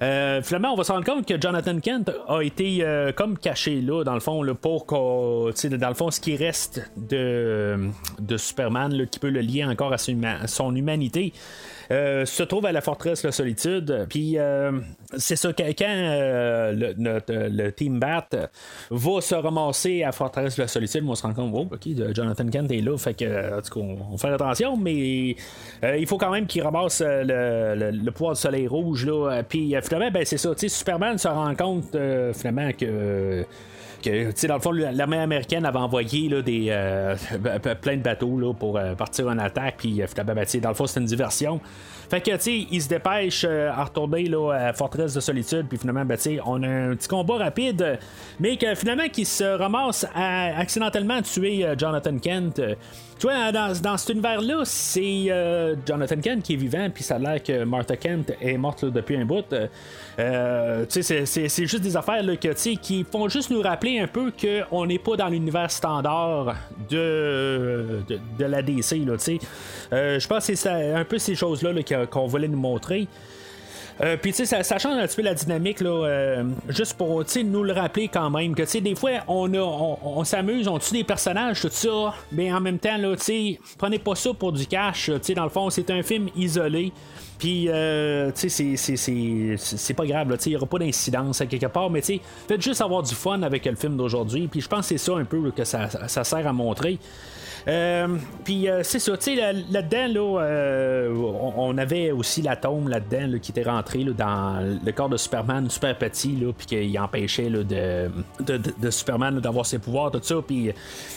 S3: finalement, on va se rendre compte que Jonathan Kent a été comme caché là, dans le fond, pour qu'on. Dans le fond, ce qui reste de, de Superman qui peut le lier encore à son humanité. Euh, se trouve à la forteresse La Solitude. Puis euh, c'est ça, quand euh, le, Team Bat va se ramasser à Forteresse La Solitude, on se rend compte, oh, ok, Jonathan Kent est là, fait que, en tout cas, on, fait attention, mais il faut quand même qu'il ramasse le, le- le du soleil rouge, là. Puis finalement, ben, c'est ça, Superman se rend compte finalement que que, dans le fond, l'armée américaine avait envoyé là, des, euh, [laughs] plein de bateaux là, pour euh, partir en attaque, puis euh, ben, dans le fond, c'était une diversion. Fait que, tu sais, il se dépêche euh, à retourner là, à Forteresse de Solitude, puis finalement, ben, tu sais, on a un petit combat rapide, mais que finalement, qu'il se ramasse à accidentellement tuer Jonathan Kent. Tu vois, dans, dans cet univers-là, c'est Jonathan Kent qui est vivant, puis ça a l'air que Martha Kent est morte depuis un bout. Tu sais, c'est- juste des affaires là, que, qui font juste nous rappeler un peu qu'on n'est pas dans l'univers standard de, de, la DC. là. Euh, Je pense que c'est un peu ces choses-là là, qu'on voulait nous montrer. Euh, puis tu sais, ça, change un petit peu la dynamique là, euh, juste pour nous le rappeler quand même que tu sais des fois on on, s'amuse, on tue des personnages tout ça, mais en même temps là, tu sais, prenez pas ça pour du cash, tu sais dans le fond c'est un film isolé. Puis, euh, tu sais, c'est- pas grave, tu sais, il n'y aura pas d'incidence à quelque part, mais tu sais, faites juste avoir du fun avec le film d'aujourd'hui. Puis, je pense que c'est ça un peu que ça, ça sert à montrer. Euh, puis euh, c'est ça, tu sais, là- là-dedans, là, euh, on, avait aussi l'atome là-dedans là, qui était rentré là, dans le corps de Superman super petit, puis qu'il empêchait de, de, de- Superman d'avoir ses pouvoirs, tout ça. Puis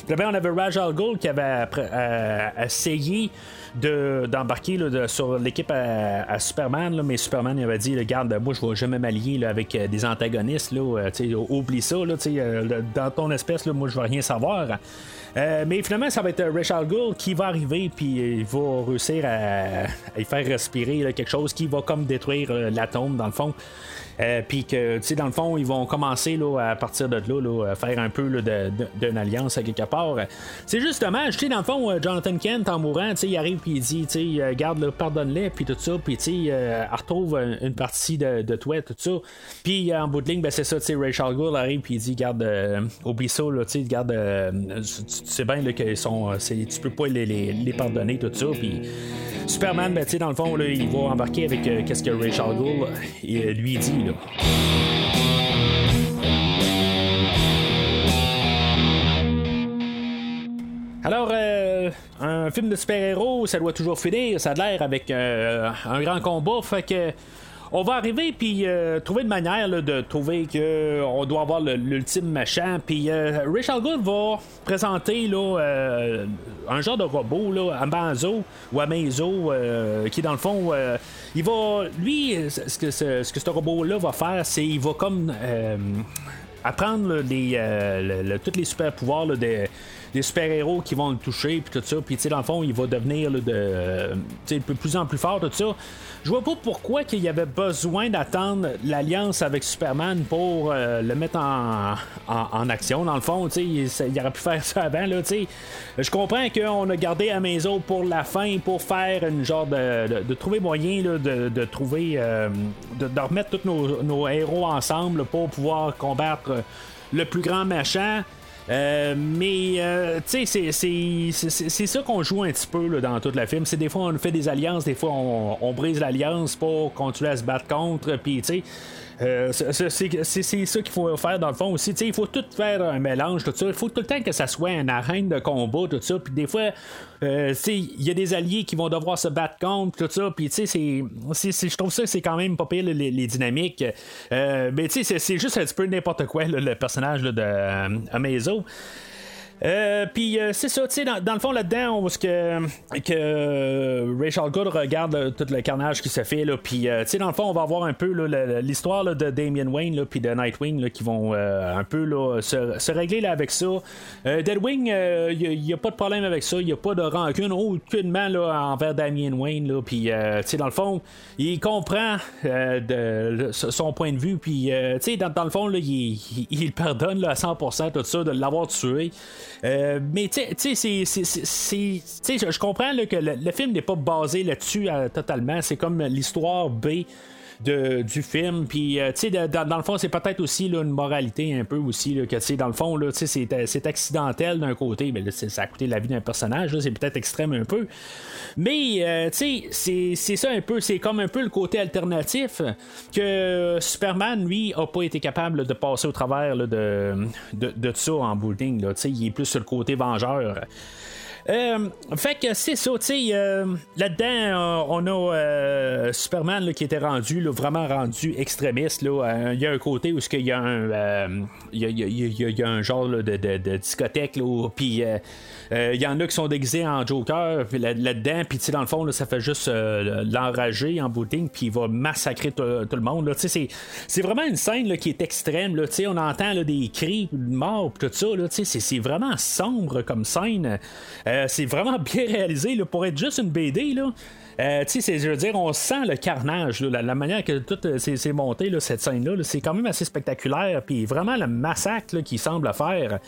S3: on avait Raj Al Ghul qui avait essayé de- d'embarquer de- sur l'équipe à, Superman, mais Superman il avait dit Regarde, moi je vais jamais m'allier avec des antagonistes, là, euh, oublie ça, là, euh, dans ton espèce, là, moi je veux rien savoir. Euh, mais finalement, ça va être Rachel Gould qui va arriver, puis euh, il va réussir à, y faire respirer quelque chose qui va comme détruire euh, l'atome, dans le fond. Euh, puis que, tu sais, dans le fond, ils vont commencer là, à partir de là, là, à faire un peu d'une alliance à quelque part. C'est juste dommage, tu sais, dans le fond, euh, Jonathan Kent, en mourant, tu sais, il arrive puis il dit, tu sais, euh, garde, là, pardonne-les, puis tout ça, puis tu sais, retrouve une partie de, toi, tout ça. Puis en bout de ligne, ben, c'est ça, tu sais, Rachel Gould arrive puis il dit, garde, euh, oublie tu sais, garde, tu, sais bien c'est- tu peux pas les, les, pardonner, tout ça, puis Superman, ben, tu sais, dans le fond, là, il va embarquer avec qu'est-ce que Rachel Gould lui dit, Alors, un film de super-héros, ça doit toujours finir. Ça a l'air avec un grand combat. Fait que. On va arriver puis euh, trouver une manière de trouver que on doit avoir l'ultime machin. Puis euh, Rachel Good va présenter euh, un genre de robot, là, Amazo ou Amazo, euh, qui dans le fond, il va, lui, ce que ce, robot-là va faire, c'est il va comme apprendre tous les super pouvoirs des, des super-héros qui vont le toucher, puis tout ça. Puis, tu sais, dans le fond, il va devenir là, de, euh, de plus en plus fort, tout ça. Je vois pas pourquoi qu'il y avait besoin d'attendre l'alliance avec Superman pour euh, le mettre en, en, action. Dans le fond, tu sais, il, aurait pu faire ça avant, là, tu sais. Je comprends qu'on a gardé Amazo pour la fin, pour faire une genre de, de, trouver moyen là, de, de trouver, euh, de, de remettre tous nos, nos héros ensemble pour pouvoir combattre le plus grand machin. Euh, mais, euh, tu sais, c'est- ça qu'on joue un petit peu là, dans toute la film. C'est des fois on fait des alliances, des fois on, on brise l'alliance pour continuer à se battre contre. Puis, tu sais, euh, c'est- ça qu'il faut faire dans le fond aussi. Tu sais, il faut tout faire un mélange, tout ça. Il faut tout le temps que ça soit une arène de combat, tout ça. Puis, des fois, euh, il y a des alliés qui vont devoir se battre contre, tout ça. Puis, tu sais, je trouve ça, c'est quand même pas pire, les, les dynamiques. Euh, mais, tu sais, c'est- juste un petit peu n'importe quoi, le personnage de Amazo. Euh, puis euh, c'est ça, tu sais, dans, le fond là-dedans, on que, que euh, Rachel Good regarde tout le carnage qui se fait, là, puis euh, tu sais, dans le fond, on va avoir un peu l'histoire de Damian Wayne, puis de Nightwing, là, qui vont un peu se, se régler là, avec ça. Deadwing, il n'y a, pas de problème avec ça, il n'y a pas de rancune aucunement là, envers Damian Wayne, puis tu sais, dans le fond, il comprend de, son point de vue, puis tu sais, dans, le fond, il, il, pardonne à 100% tout ça, de l'avoir tué. Euh, mais tu sais, je comprends là, que le, le film n'est pas basé là-dessus euh, totalement. C'est comme l'histoire B du film. Puis, euh, tu sais, dans, le fond, c'est peut-être aussi là, une moralité un peu aussi, là, que dans le fond, là, sais, c'est, accidentel d'un côté, mais là, c'est- ça a coûté la vie d'un personnage, là, c'est peut-être extrême un peu. Mais, euh, tu sais, c'est, ça un peu, c'est comme un peu le côté alternatif que Superman, lui, a pas été capable de passer au travers là, de, de, ça en boulding. Là, tu sais, il est plus sur le côté vengeur. Euh, fait que c'est ça, tu sais, euh, là-dedans, euh, on a Superman là, qui était rendu, là, vraiment rendu extrémiste. là. Il y a un côté où il y a un, y a, un genre de, de- de discothèque, puis il y en a qui sont déguisés en Joker là-dedans, puis dans le fond, ça fait juste euh, l'enrager en booting, puis il va massacrer tout tout le monde. C'est vraiment une scène qui est extrême. Là, on entend des cris de mort, tout ça. C'est vraiment sombre comme scène. Euh, c'est vraiment [laughs] bien réalisé pour être juste une BD. Là. Euh, je veux dire, on sent le carnage, la, manière que tout euh, c'est monté, cette scène-là, là, c'est quand même assez spectaculaire, puis vraiment le massacre là, qu'il semble faire.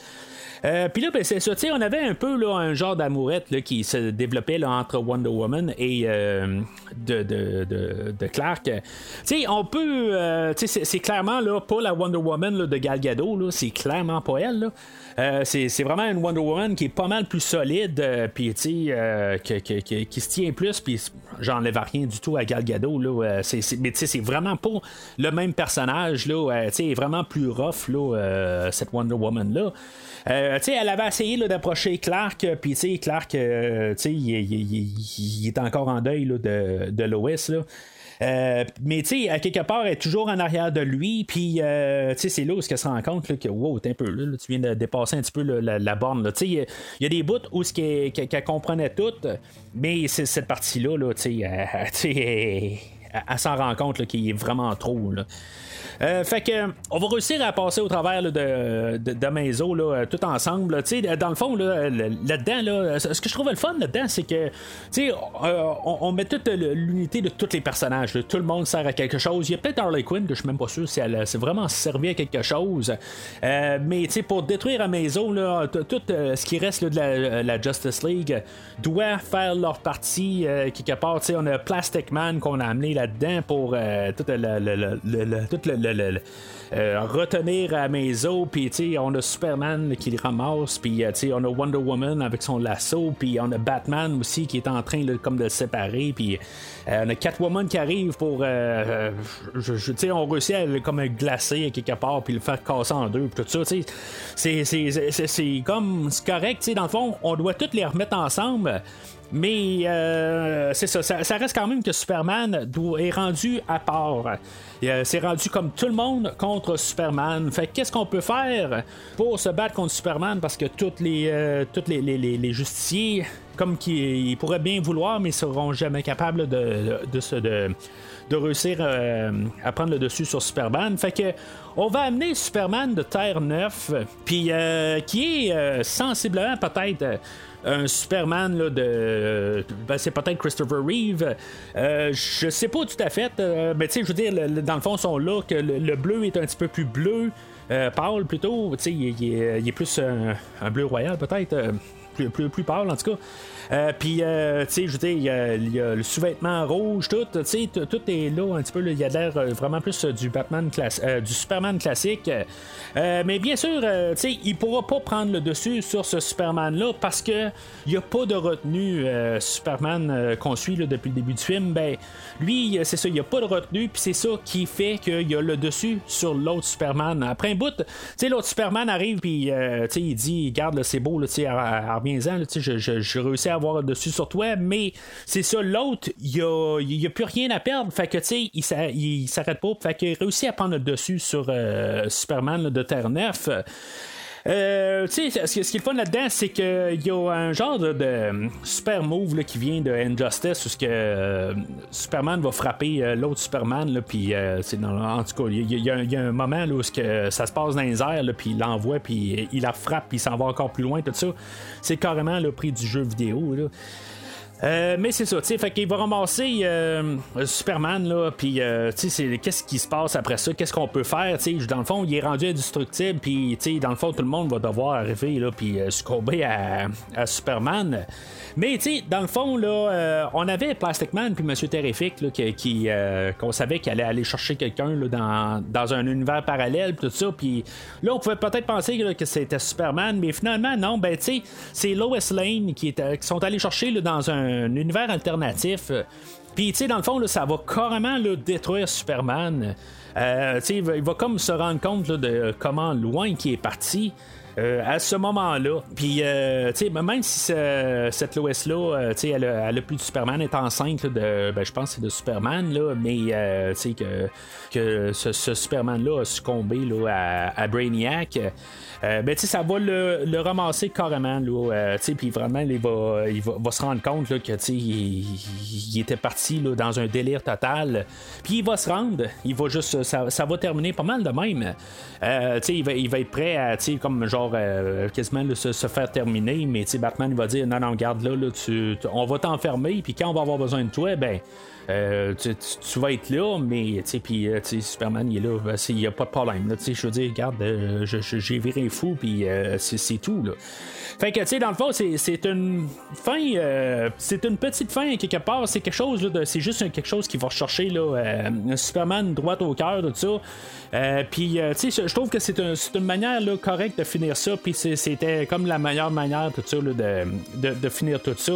S3: Euh, puis là, ben, c'est ça, on avait un peu là, un genre d'amourette qui se développait là, entre Wonder Woman et euh, de, de, de, de Clark. On peut. euh, c'est- clairement là, pas la Wonder Woman de Gal Gadot, c'est clairement pas elle. Euh, c'est vraiment une Wonder Woman qui est pas mal plus solide, euh, puis tu sais, euh, que- qui se tient plus, puis j'enlève rien du tout à Gal Gadot, là. c'est- mais tu sais, c'est vraiment pas le même personnage, là. tu sais, vraiment plus rough, là, euh, cette Wonder Woman-là. Euh, elle avait essayé d'approcher Clark, puis Clark, euh, il, il- il- il est encore en deuil là, de, de Lois, là. Euh, mais tu sais, à quelque part, elle est toujours en arrière de lui, puis euh, tu sais, c'est là où elle se rend compte là, que wow, t'es un peu là, tu viens de dépasser un petit peu la, la borne. Tu sais, il y a- des bouts où ce qu'elle, comprenait tout, mais c'est cette partie-là, là, tu sais, elle- elle, elle- s'en rend compte qu'il est vraiment trop. Là. Euh, fait que on va réussir à passer au travers là, de, de, là, euh, tout ensemble. Dans le fond, là-dedans, là, ce que je trouvais le fun là-dedans, c'est que euh, on, on met toute l'unité de tous les personnages. Tout le monde sert à quelque chose. Il y a peut-être Harley Quinn, que je suis même pas sûr si elle s'est vraiment servi à quelque chose. Mais pour détruire Amazo, là, t- tout ce qui reste de la, Justice League doit faire leur partie quelque part. On a Plastic Man qu'on a amené là-dedans pour tout le, euh, retenir à Mazo, puis on a Superman qui le ramasse, puis euh, on a Wonder Woman avec son lasso, puis on a Batman aussi qui est en train là, comme de le séparer, puis euh, on a Catwoman qui arrive pour, euh, on réussit à le comme à quelque part, puis le faire casser en deux, puis tout ça, c'est- comme, c'est correct, dans le fond, on doit toutes les remettre ensemble. Mais euh, c'est ça, ça, reste quand même que Superman est rendu à part. C'est rendu comme tout le monde contre Superman. Fait qu'est-ce qu'on peut faire pour se battre contre Superman? Parce que toutes les, toutes les, justiciers, comme qu'ils pourraient bien vouloir, mais seront jamais capables de, de, de réussir euh, à prendre le dessus sur Superman. Fait que on va amener Superman de Terre 9, puis euh, qui est euh, sensiblement peut-être un Superman là, de. Ben, c'est peut-être Christopher Reeve. je sais pas tout à fait. mais tu sais, je veux dire, dans le fond, sont là que le, bleu est un petit peu plus bleu. pâle plutôt. Tu sais, il, est plus un, bleu royal peut-être. plus, plus, plus pâle en tout cas. Euh, puis, euh, tu sais, je veux dire, il y, a le sous-vêtement rouge, tout, tu sais, tout est là un petit peu. Il y a l'air euh, vraiment plus du Batman du Superman classique. mais bien sûr, tu sais, il pourra pas prendre le dessus sur ce Superman-là parce que il n'y a pas de retenue Superman qu'on suit depuis le début du film. Ben, lui, c'est ça, il n'y a pas de retenue, puis c'est ça qui fait qu'il y a le dessus sur l'autre Superman. Après un bout, tu sais, l'autre Superman arrive, puis, sais, il dit, garde, c'est beau, reviens-en, tu sais, je réussis à avoir dessus sur toi, mais c'est ça, l'autre, il n'y a, plus rien à perdre. Que, tu sais, il, s'arrête pas. Fait qu'il réussit à prendre le dessus sur euh, Superman de Terre 9. Euh, tu sais, ce, qui est fun là-dedans, c'est qu'il y a un genre de, super move qui vient de Injustice où ce que, euh, Superman va frapper l'autre Superman, puis en tout cas, il y, a un moment où ce que ça se passe dans les airs, puis il l'envoie, puis il la frappe, puis il s'en va encore plus loin, tout ça. C'est carrément le prix du jeu vidéo. Là. Euh, mais c'est ça, tu sais, fait qu'il va ramasser euh, Superman, là, puis, euh, tu sais, qu'est-ce qui se passe après ça, qu'est-ce qu'on peut faire, tu sais, dans le fond, il est rendu indestructible, puis, tu sais, dans le fond, tout le monde va devoir arriver, là, puis succomber à, à, Superman. Mais, tu sais, dans le fond, là, on avait Plastic Man, puis Monsieur Terrific, là, qui, qu'on savait qu'il allait aller chercher quelqu'un, là, dans, dans un univers parallèle, tout ça, puis là, on pouvait peut-être penser que c'était Superman, mais finalement, non, ben, tu sais, c'est Lois Lane qui, est, qui sont allés chercher, là, dans un un univers alternatif. Puis, tu sais, dans le fond, ça va carrément détruire Superman. Euh, il, va, il, va, comme se rendre compte de comment loin il est parti. Euh, à ce moment-là. Puis, euh, même si cette Lois-là, euh, elle, a, elle a plus de Superman, est enceinte de, ben, je pense c'est de Superman, là, mais que, que ce, Superman-là a succombé là, à, Brainiac. Ben, ça va le, ramasser carrément. Là, puis vraiment, il va, il va, se rendre compte là, que il, il, était parti là, dans un délire total. Puis il va se rendre. Il va juste. Ça, va terminer pas mal de même. il, va, il va être prêt à comme genre euh, quasiment se, faire terminer, mais Batman il va dire non, non, garde là, on va t'enfermer, puis quand on va avoir besoin de toi, ben. Euh, tu, vas être là, mais puis euh, Superman il est là, ben, il n'y a pas de problème. Je veux dire, regarde, j'ai viré fou, puis c'est tout. Là. Fait que, tu sais, dans le fond, c'est une fin, c'est une petite fin quelque part. C'est quelque chose, c'est juste quelque chose qui va rechercher là, Superman droit au cœur, de ça. Euh, puis, euh, tu sais, je trouve que c'est une manière correcte de finir ça. Puis, c'était comme la meilleure manière, tout ça, de, finir tout ça.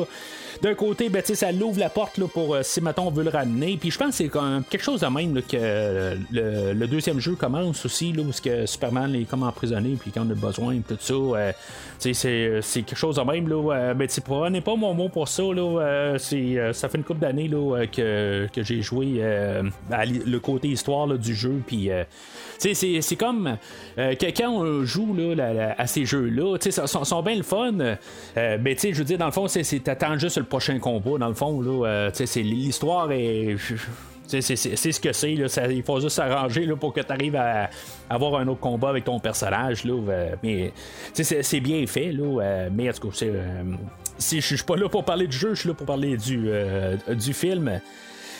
S3: D'un côté, ben, ça l'ouvre la porte là, pour euh, si maintenant on veut le ramener. Puis je pense que c'est quelque chose de même que le, deuxième jeu commence aussi, là, où que Superman est comme emprisonné, puis quand on a besoin, tout ça. c'est, c'est quelque chose de même. Là, ben, prenez pas mon mot pour ça. Là, ça fait une couple d'années là, que, que j'ai joué le côté histoire du jeu. Puis c'est comme euh, quand on joue là, à ces jeux-là, ils sont, sont bien le fun. Euh, mais je veux dire, dans le fond, c'est t'attends juste le prochain combat. Dans le fond, euh, l'histoire est. C'est ce que c'est. Il faut juste s'arranger pour que tu arrives à, avoir un autre combat avec ton personnage. Là, mais c'est bien fait. Là, mais en tout cas, si je suis pas là pour parler du jeu, je suis là pour parler du, du film.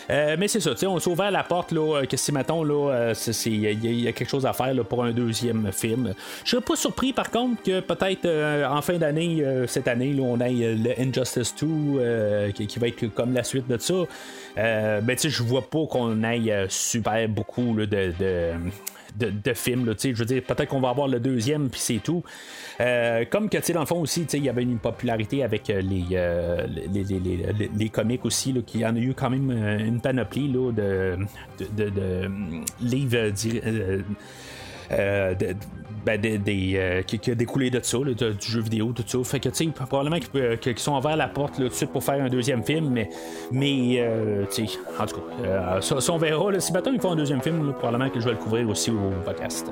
S3: Euh, mais c'est ça, on s'est ouvert la porte là, que si mettons là, il y, a quelque chose à faire pour un deuxième film. Je serais pas surpris par contre que peut-être euh, en fin d'année, euh, cette année, là, on ait le Injustice 2 qui, va être comme la suite de ça. ben tu sais, je vois pas qu'on aille super beaucoup de, de de, films. Là, je veux dire, peut-être qu'on va avoir le deuxième, puis c'est tout. Euh, comme que, dans le fond aussi, il y avait une popularité avec euh, euh, les, les, les, les, comics aussi, là, qui en a eu quand même une panoplie là, de, de, de, livres ben, des, qui, a découlé de ça, du jeu vidéo, tout ça. Fait que, tu sais, probablement qu'ils sont envers la porte tout de suite pour faire un deuxième film, mais, mais tu sais, en tout cas, ça, on verra. si maintenant ils font un deuxième film, probablement que je vais le couvrir aussi au podcast.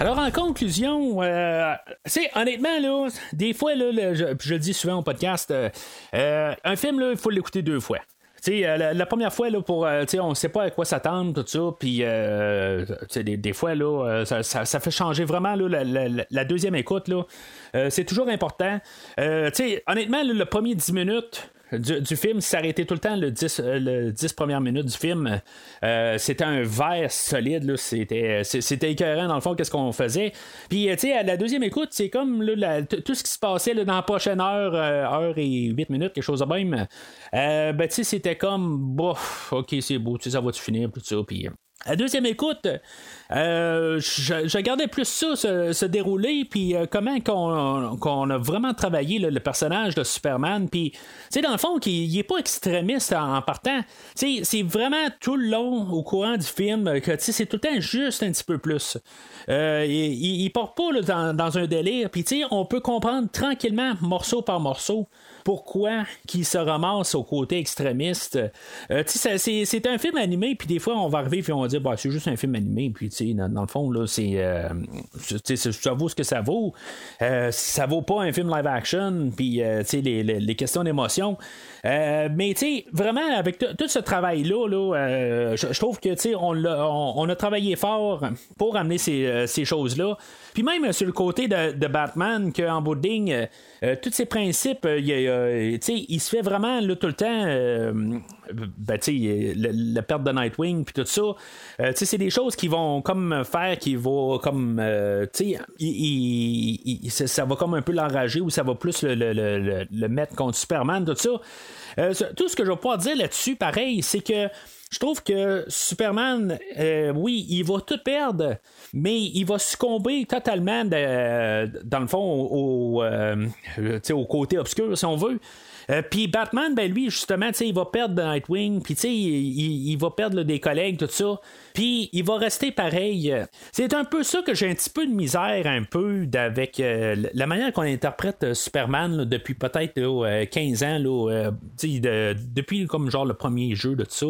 S3: Alors, en conclusion, euh, honnêtement, là, des fois, là, je, le dis souvent au podcast, euh, euh, un film, il faut l'écouter deux fois. La, la, première fois, là, pour, on ne sait pas à quoi s'attendre, tout ça, puis des, des, fois, là, ça, fait changer vraiment la, la, deuxième écoute. Là. c'est toujours important. honnêtement, le premier 10 minutes, du, film s'arrêtait tout le temps le 10, euh, le 10 premières minutes du film. Euh, c'était un verre solide, c'était, c'était écœurant dans le fond, qu'est-ce qu'on faisait. Puis, euh, tu sais, à la deuxième écoute, c'est comme tout ce qui se passait dans la prochaine heure, heure et 8 minutes, quelque chose de même. ben, tu sais, c'était comme, bof, ok, c'est beau, tu sais, ça va-tu finir, tout ça. Puis, la deuxième écoute, euh, je, regardais plus ça se, dérouler, puis euh, comment qu'on, a vraiment travaillé le personnage de Superman, puis, tu dans le fond, qu'il n'est pas extrémiste en, partant. C'est vraiment tout le long, au courant du film, que, c'est tout le temps juste un petit peu plus. Euh, il, il, part pas dans, dans, un délire, puis, on peut comprendre tranquillement, morceau par morceau, pourquoi qu'il se ramasse au côté extrémiste. Euh, c'est, un film animé, puis des fois, on va arriver et on va dire, bah, c'est juste un film animé, puis dans, dans, le fond, là, c'est, euh, ça vaut ce que ça vaut. Euh, ça vaut pas un film live action, puis les, les, questions d'émotion. mais vraiment, avec tout ce travail-là, là, je, trouve que on, on, a travaillé fort pour amener ces, ces choses-là. Puis même sur le côté de, de Batman, qu'en bout de ligne, tous ces principes, il euh, il se fait vraiment tout le temps. Euh, ben, la, perte de Nightwing puis tout ça. Euh, c'est des choses qui vont comme faire qui vont comme ça va comme un peu l'enrager ou ça va plus le, mettre contre Superman, tout ça. tout ce que je vais pouvoir dire là-dessus, pareil, c'est que je trouve que Superman, oui, il va tout perdre, mais il va succomber totalement, dans le fond, au, au, côté obscur, si on veut. Euh, puis Batman, ben lui, justement, il va perdre Nightwing, puis il, il va perdre des collègues, tout ça. Puis il va rester pareil. C'est un peu ça que j'ai un petit peu de misère, un peu, avec euh, la manière qu'on interprète euh, Superman depuis peut-être 15 ans, là, depuis comme genre le premier jeu de ça.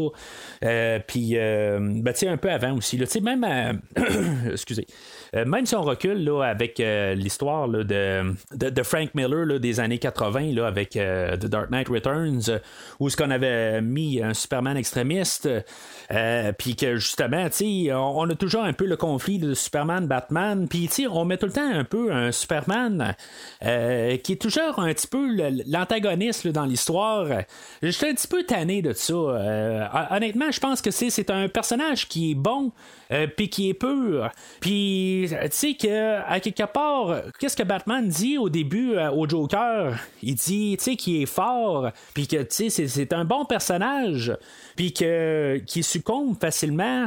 S3: Puis, ben, un peu avant aussi. Là, même, [clears throat] excusez. Même si on recule là, avec l'histoire de, de, Frank Miller des années 80 là, avec The Dark Knight Returns, où ce qu'on avait mis un Superman extrémiste, puis que justement on a toujours un peu le conflit de Superman-Batman, puis on met tout le temps un peu un Superman euh, qui est toujours un petit peu l'antagoniste dans l'histoire. Je suis un petit peu tanné de ça. Euh, honnêtement, je pense que c'est un personnage qui est bon, euh, puis qui est pur. Puis, tu sais, que, à quelque part, qu'est-ce que Batman dit au début au Joker? Il dit, tu sais, qu'il est fort, puis que, tu sais, c'est un bon personnage, puis qu'il succombe facilement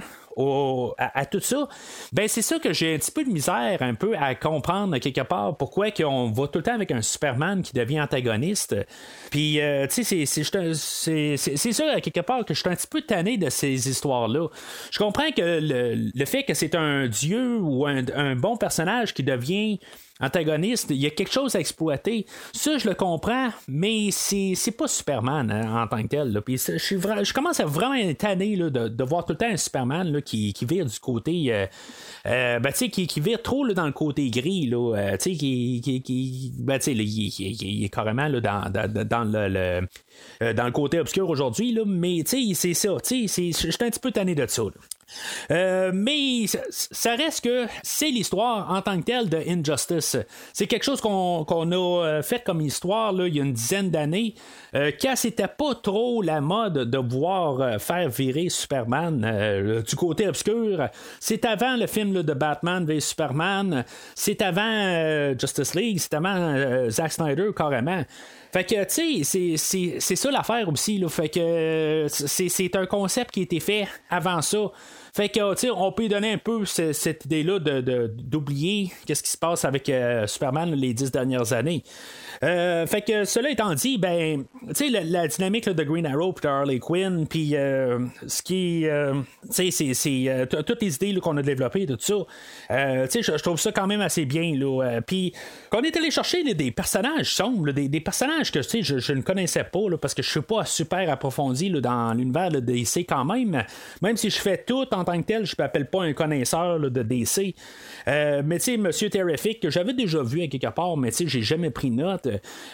S3: à, tout ça, ben c'est ça que j'ai un petit peu de misère un peu à comprendre quelque part pourquoi qu'on va tout le temps avec un Superman qui devient antagoniste. Puis, euh, tu sais, c'est ça, à quelque part, que je suis un petit peu tanné de ces histoires-là. Je comprends que le, fait que c'est un dieu ou un, bon personnage qui devient antagoniste, il y a quelque chose à exploiter. Ça, je le comprends, mais c'est, c'est pas Superman hein, en tant que tel. Puis je, commence à vraiment être tanné de, de, voir tout le temps un Superman qui, qui vire du côté. Euh, euh, ben, qui, qui vire trop dans le côté gris. Là, euh, qui, qui, ben, il, est carrément dans, dans, le, dans le côté obscur aujourd'hui, mais c'est ça. Je suis un petit peu tanné de ça. Euh, mais ça reste que c'est l'histoire en tant que telle de Injustice. C'est quelque chose qu'on a euh, fait comme histoire là, il y a une dizaine d'années, euh, car c'était pas trop la mode de voir faire virer Superman du côté obscur. C'est avant le film de Batman v Superman, c'est avant Justice League, c'est avant Zack Snyder carrément. Fait que, tu sais, c'est ça l'affaire aussi. Là. Fait que c'est un concept qui a été fait avant ça. Fait que, tu sais, on peut donner un peu cette idée-là d'oublier qu'est-ce qui se passe avec Superman les dix dernières années. Euh, fait que cela étant dit, ben, tu sais, la, dynamique de Green Arrow puis de Harley Quinn, puis euh, ce qui, euh, tu sais, c'est toutes les idées qu'on a développées, tout ça. tu sais, je trouve ça quand même assez bien, là. puis qu'on est allé chercher des personnages sombres, des, personnages que, tu sais, je, ne connaissais pas, parce que je suis pas super approfondi dans l'univers de DC quand même. Même si je fais tout en tant que tel, je m'appelle pas un connaisseur de DC. mais tu sais, Monsieur Terrific, que j'avais déjà vu à quelque part, mais tu sais, j'ai jamais pris note.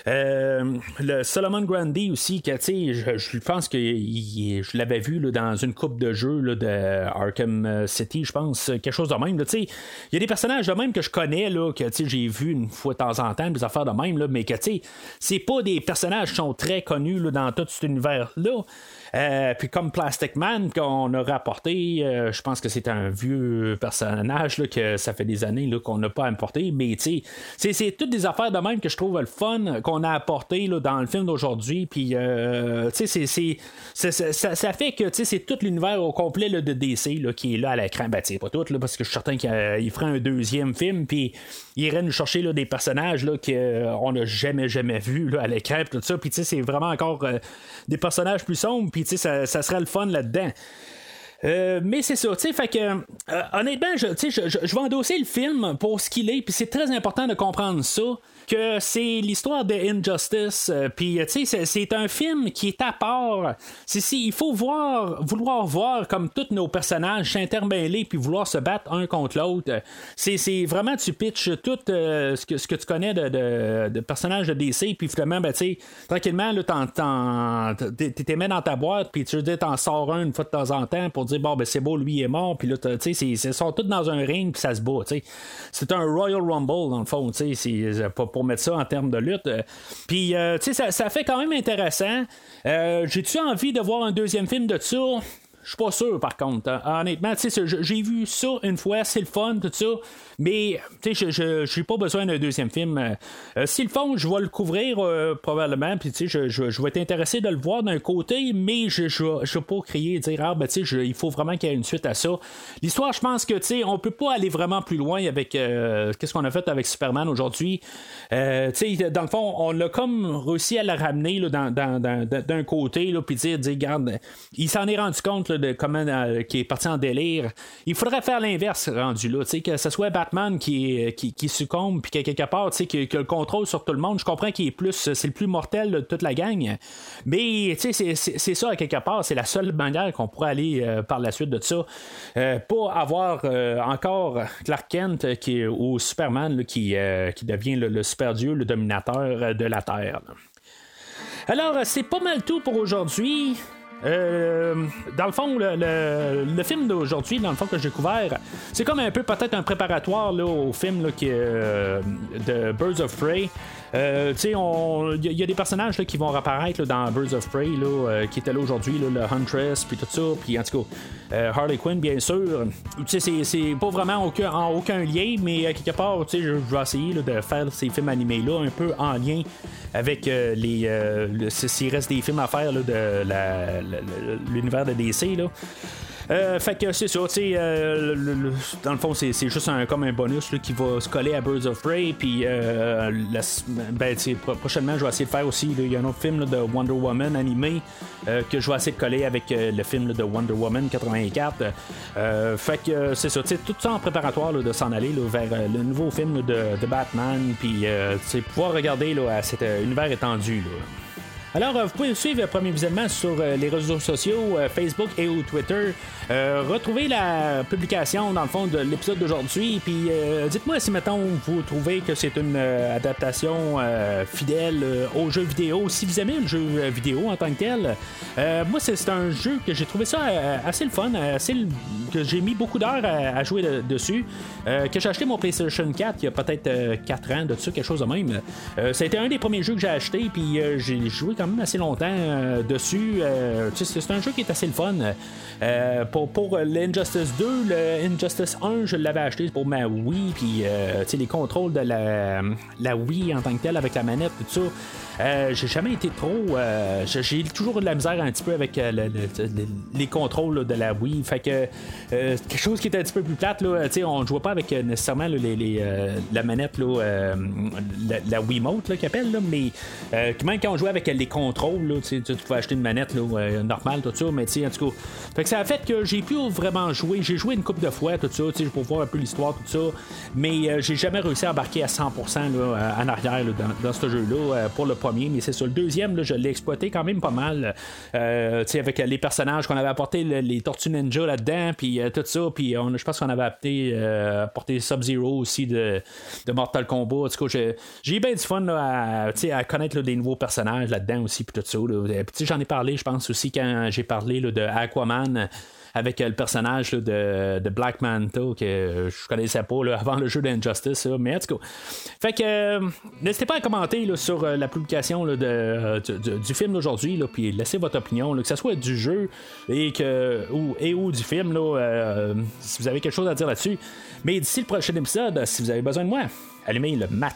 S3: Euh, le Solomon Grundy aussi, que, je, je pense que je l'avais vu dans une coupe de jeux de Arkham City, je pense, quelque chose de même. Il y a des personnages de même que je connais, là, que j'ai vu une fois de temps en temps, des affaires de même, là, mais que c'est pas des personnages qui sont très connus dans tout cet univers-là. Euh, puis comme Plastic Man qu'on a rapporté, euh, je pense que c'est un vieux personnage là, que ça fait des années qu'on n'a pas importé, mais tu sais, c'est toutes des affaires de même que je trouve le fun qu'on a apporté là, dans le film d'aujourd'hui. Puis euh, tu sais, ça, ça, fait que c'est tout l'univers au complet de DC qui est là à l'écran. Ben, pas tout, parce que je suis certain qu'il ferait un deuxième film, puis il irait nous chercher des personnages qu'on n'a jamais, jamais vus à l'écran, tout ça. Puis c'est vraiment encore des personnages plus sombres puis ça, ça serait le fun là-dedans. Euh, mais c'est ça, tu sais, fait que euh, honnêtement, je, je, je, vais endosser le film pour ce qu'il est, puis c'est très important de comprendre ça que c'est l'histoire de Injustice. Euh, puis, tu sais, c'est un film qui est à part. C'est il faut voir, vouloir voir comme tous nos personnages s'intermêler puis vouloir se battre un contre l'autre. C'est vraiment, tu pitches tout euh, ce, que, ce que tu connais de, de, personnages de DC, puis finalement, ben, tu sais, tranquillement, t'es mis dans ta boîte, puis tu t'en sors un une fois de temps en temps pour dire, bon, ben, c'est beau, lui est mort, puis là, tu sais, ils sont tous dans un ring, puis ça se bat, tu sais. C'est un Royal Rumble, dans le fond, tu sais, c'est pas mettre ça en termes de lutte. Euh, puis, euh, tu sais, ça, fait quand même intéressant. Euh, j'ai-tu envie de voir un deuxième film de ça? Je suis pas sûr, par contre. Hein. Honnêtement, j'ai vu ça une fois, c'est le fun, tout ça. Mais, tu sais, je n'ai pas besoin d'un deuxième film. Euh, S'ils le font, je vais le couvrir euh, probablement. Puis, tu sais, je, vais être intéressé de le voir d'un côté, mais je ne vais pas crier et dire, ah, ben, tu sais, il faut vraiment qu'il y ait une suite à ça. L'histoire, je pense que, tu sais, on peut pas aller vraiment plus loin avec euh, qu'est-ce qu'on a fait avec Superman aujourd'hui. Euh, tu sais, dans le fond, on a comme réussi à la ramener d'un dans, dans, côté, puis dire, dire, regarde, il s'en est rendu compte comment qui est parti en délire. Il faudrait faire l'inverse rendu là, que ce soit Batman qui, qui, qui succombe, puis quelque part, sais, qui, a le contrôle sur tout le monde. Je comprends qu'il est plus, c'est le plus mortel de toute la gang. Mais, sais, c'est ça, à quelque part, c'est la seule manière qu'on pourrait aller euh, par la suite de ça. Euh, pas avoir euh, encore Clark Kent qui, ou Superman qui, qui devient le, super dieu, le dominateur de la Terre. Alors, c'est pas mal tout pour aujourd'hui. Euh, dans le fond, le, film d'aujourd'hui, dans le fond que j'ai couvert, c'est comme un peu peut-être un préparatoire là, au film là, qui, euh, de Birds of Prey. Euh, il y, a des personnages là, qui vont apparaître dans Birds of Prey là, qui étaient là aujourd'hui, le Huntress, puis tout ça, puis en tout cas, Harley Quinn, bien sûr. C'est pas vraiment aucun, en aucun lien, mais quelque part, je, je vais essayer de faire ces films animés-là un peu en lien avec les. s'il reste des films à faire de l'univers de DC. Là. Euh, fait que c'est ça, tu euh, dans le fond, c'est, juste un, comme un bonus qui va se coller à Birds of Prey. Puis, euh, ben, prochainement, je vais essayer de faire aussi. Il y a un autre film de Wonder Woman animé que je vais essayer de coller avec le film de Wonder Woman 84. fait que c'est ça, tout ça en préparatoire de s'en aller vers le nouveau film de, Batman. Puis, pouvoir regarder là, à cet univers étendu. Là. Alors, euh, vous pouvez suivre le premier visionnement sur euh, les réseaux sociaux, euh, Facebook et ou Twitter. retrouvez la publication, dans le fond, de l'épisode d'aujourd'hui. Puis, dites-moi si, mettons, vous trouvez que c'est une adaptation fidèle au jeu vidéo. Si vous aimez le jeu vidéo en tant que tel, moi, c'est un jeu que j'ai trouvé ça assez le fun, assez que j'ai mis beaucoup d'heures à, jouer dessus. que j'ai acheté mon PlayStation 4 il y a peut-être 4 ans, de ça, quelque chose de même. ça a été un des premiers jeux que j'ai acheté, puis j'ai joué quand même assez longtemps dessus. c'est un jeu qui est assez le fun. pour pour l'Injustice 2, le Injustice 1, je l'avais acheté pour ma Wii, puis les contrôles de la, la Wii en tant que telle avec la manette, tout ça. Euh, j'ai jamais été trop. Euh, j'ai toujours de la misère un petit peu avec euh, les contrôles de la Wii. Fait que quelque chose qui était un petit peu plus plate, là, on ne jouait pas avec nécessairement les, la manette, là, la, la Wiimote qui appelle, là, mais même quand on jouait avec les contrôles, là, tu pouvais acheter une manette là, normale, tout ça, mais en tout cas. Fait que ça a fait que j'ai pu vraiment jouer. J'ai joué une couple de fois, tout ça, pour voir un peu l'histoire, tout ça. Mais j'ai jamais réussi à embarquer à 100% là, en arrière dans, dans, ce jeu-là pour le mais c'est sur le deuxième, je l'ai exploité quand même pas mal. Euh, avec les personnages qu'on avait apporté, les Tortues Ninja là-dedans, puis euh, tout ça, puis je pense qu'on avait apporté, euh, apporté Sub-Zero aussi de, Mortal Kombat. En tout cas, j'ai eu bien du fun à, connaître des nouveaux personnages là-dedans aussi, puis tout ça. J'en ai parlé, je pense aussi, quand j'ai parlé de Aquaman avec euh, le personnage de, Black Manta que je connaissais pas [laughs] avant le jeu d'Injustice. Mais en tout cas. Fait que euh, n'hésitez pas à commenter sur euh, la publication de, du film d'aujourd'hui, puis laissez votre opinion, que ce soit du jeu et, que, ou, et ou du film, si vous avez quelque chose à dire là-dessus. Mais d'ici le prochain épisode, si vous avez besoin de moi, allumez le mat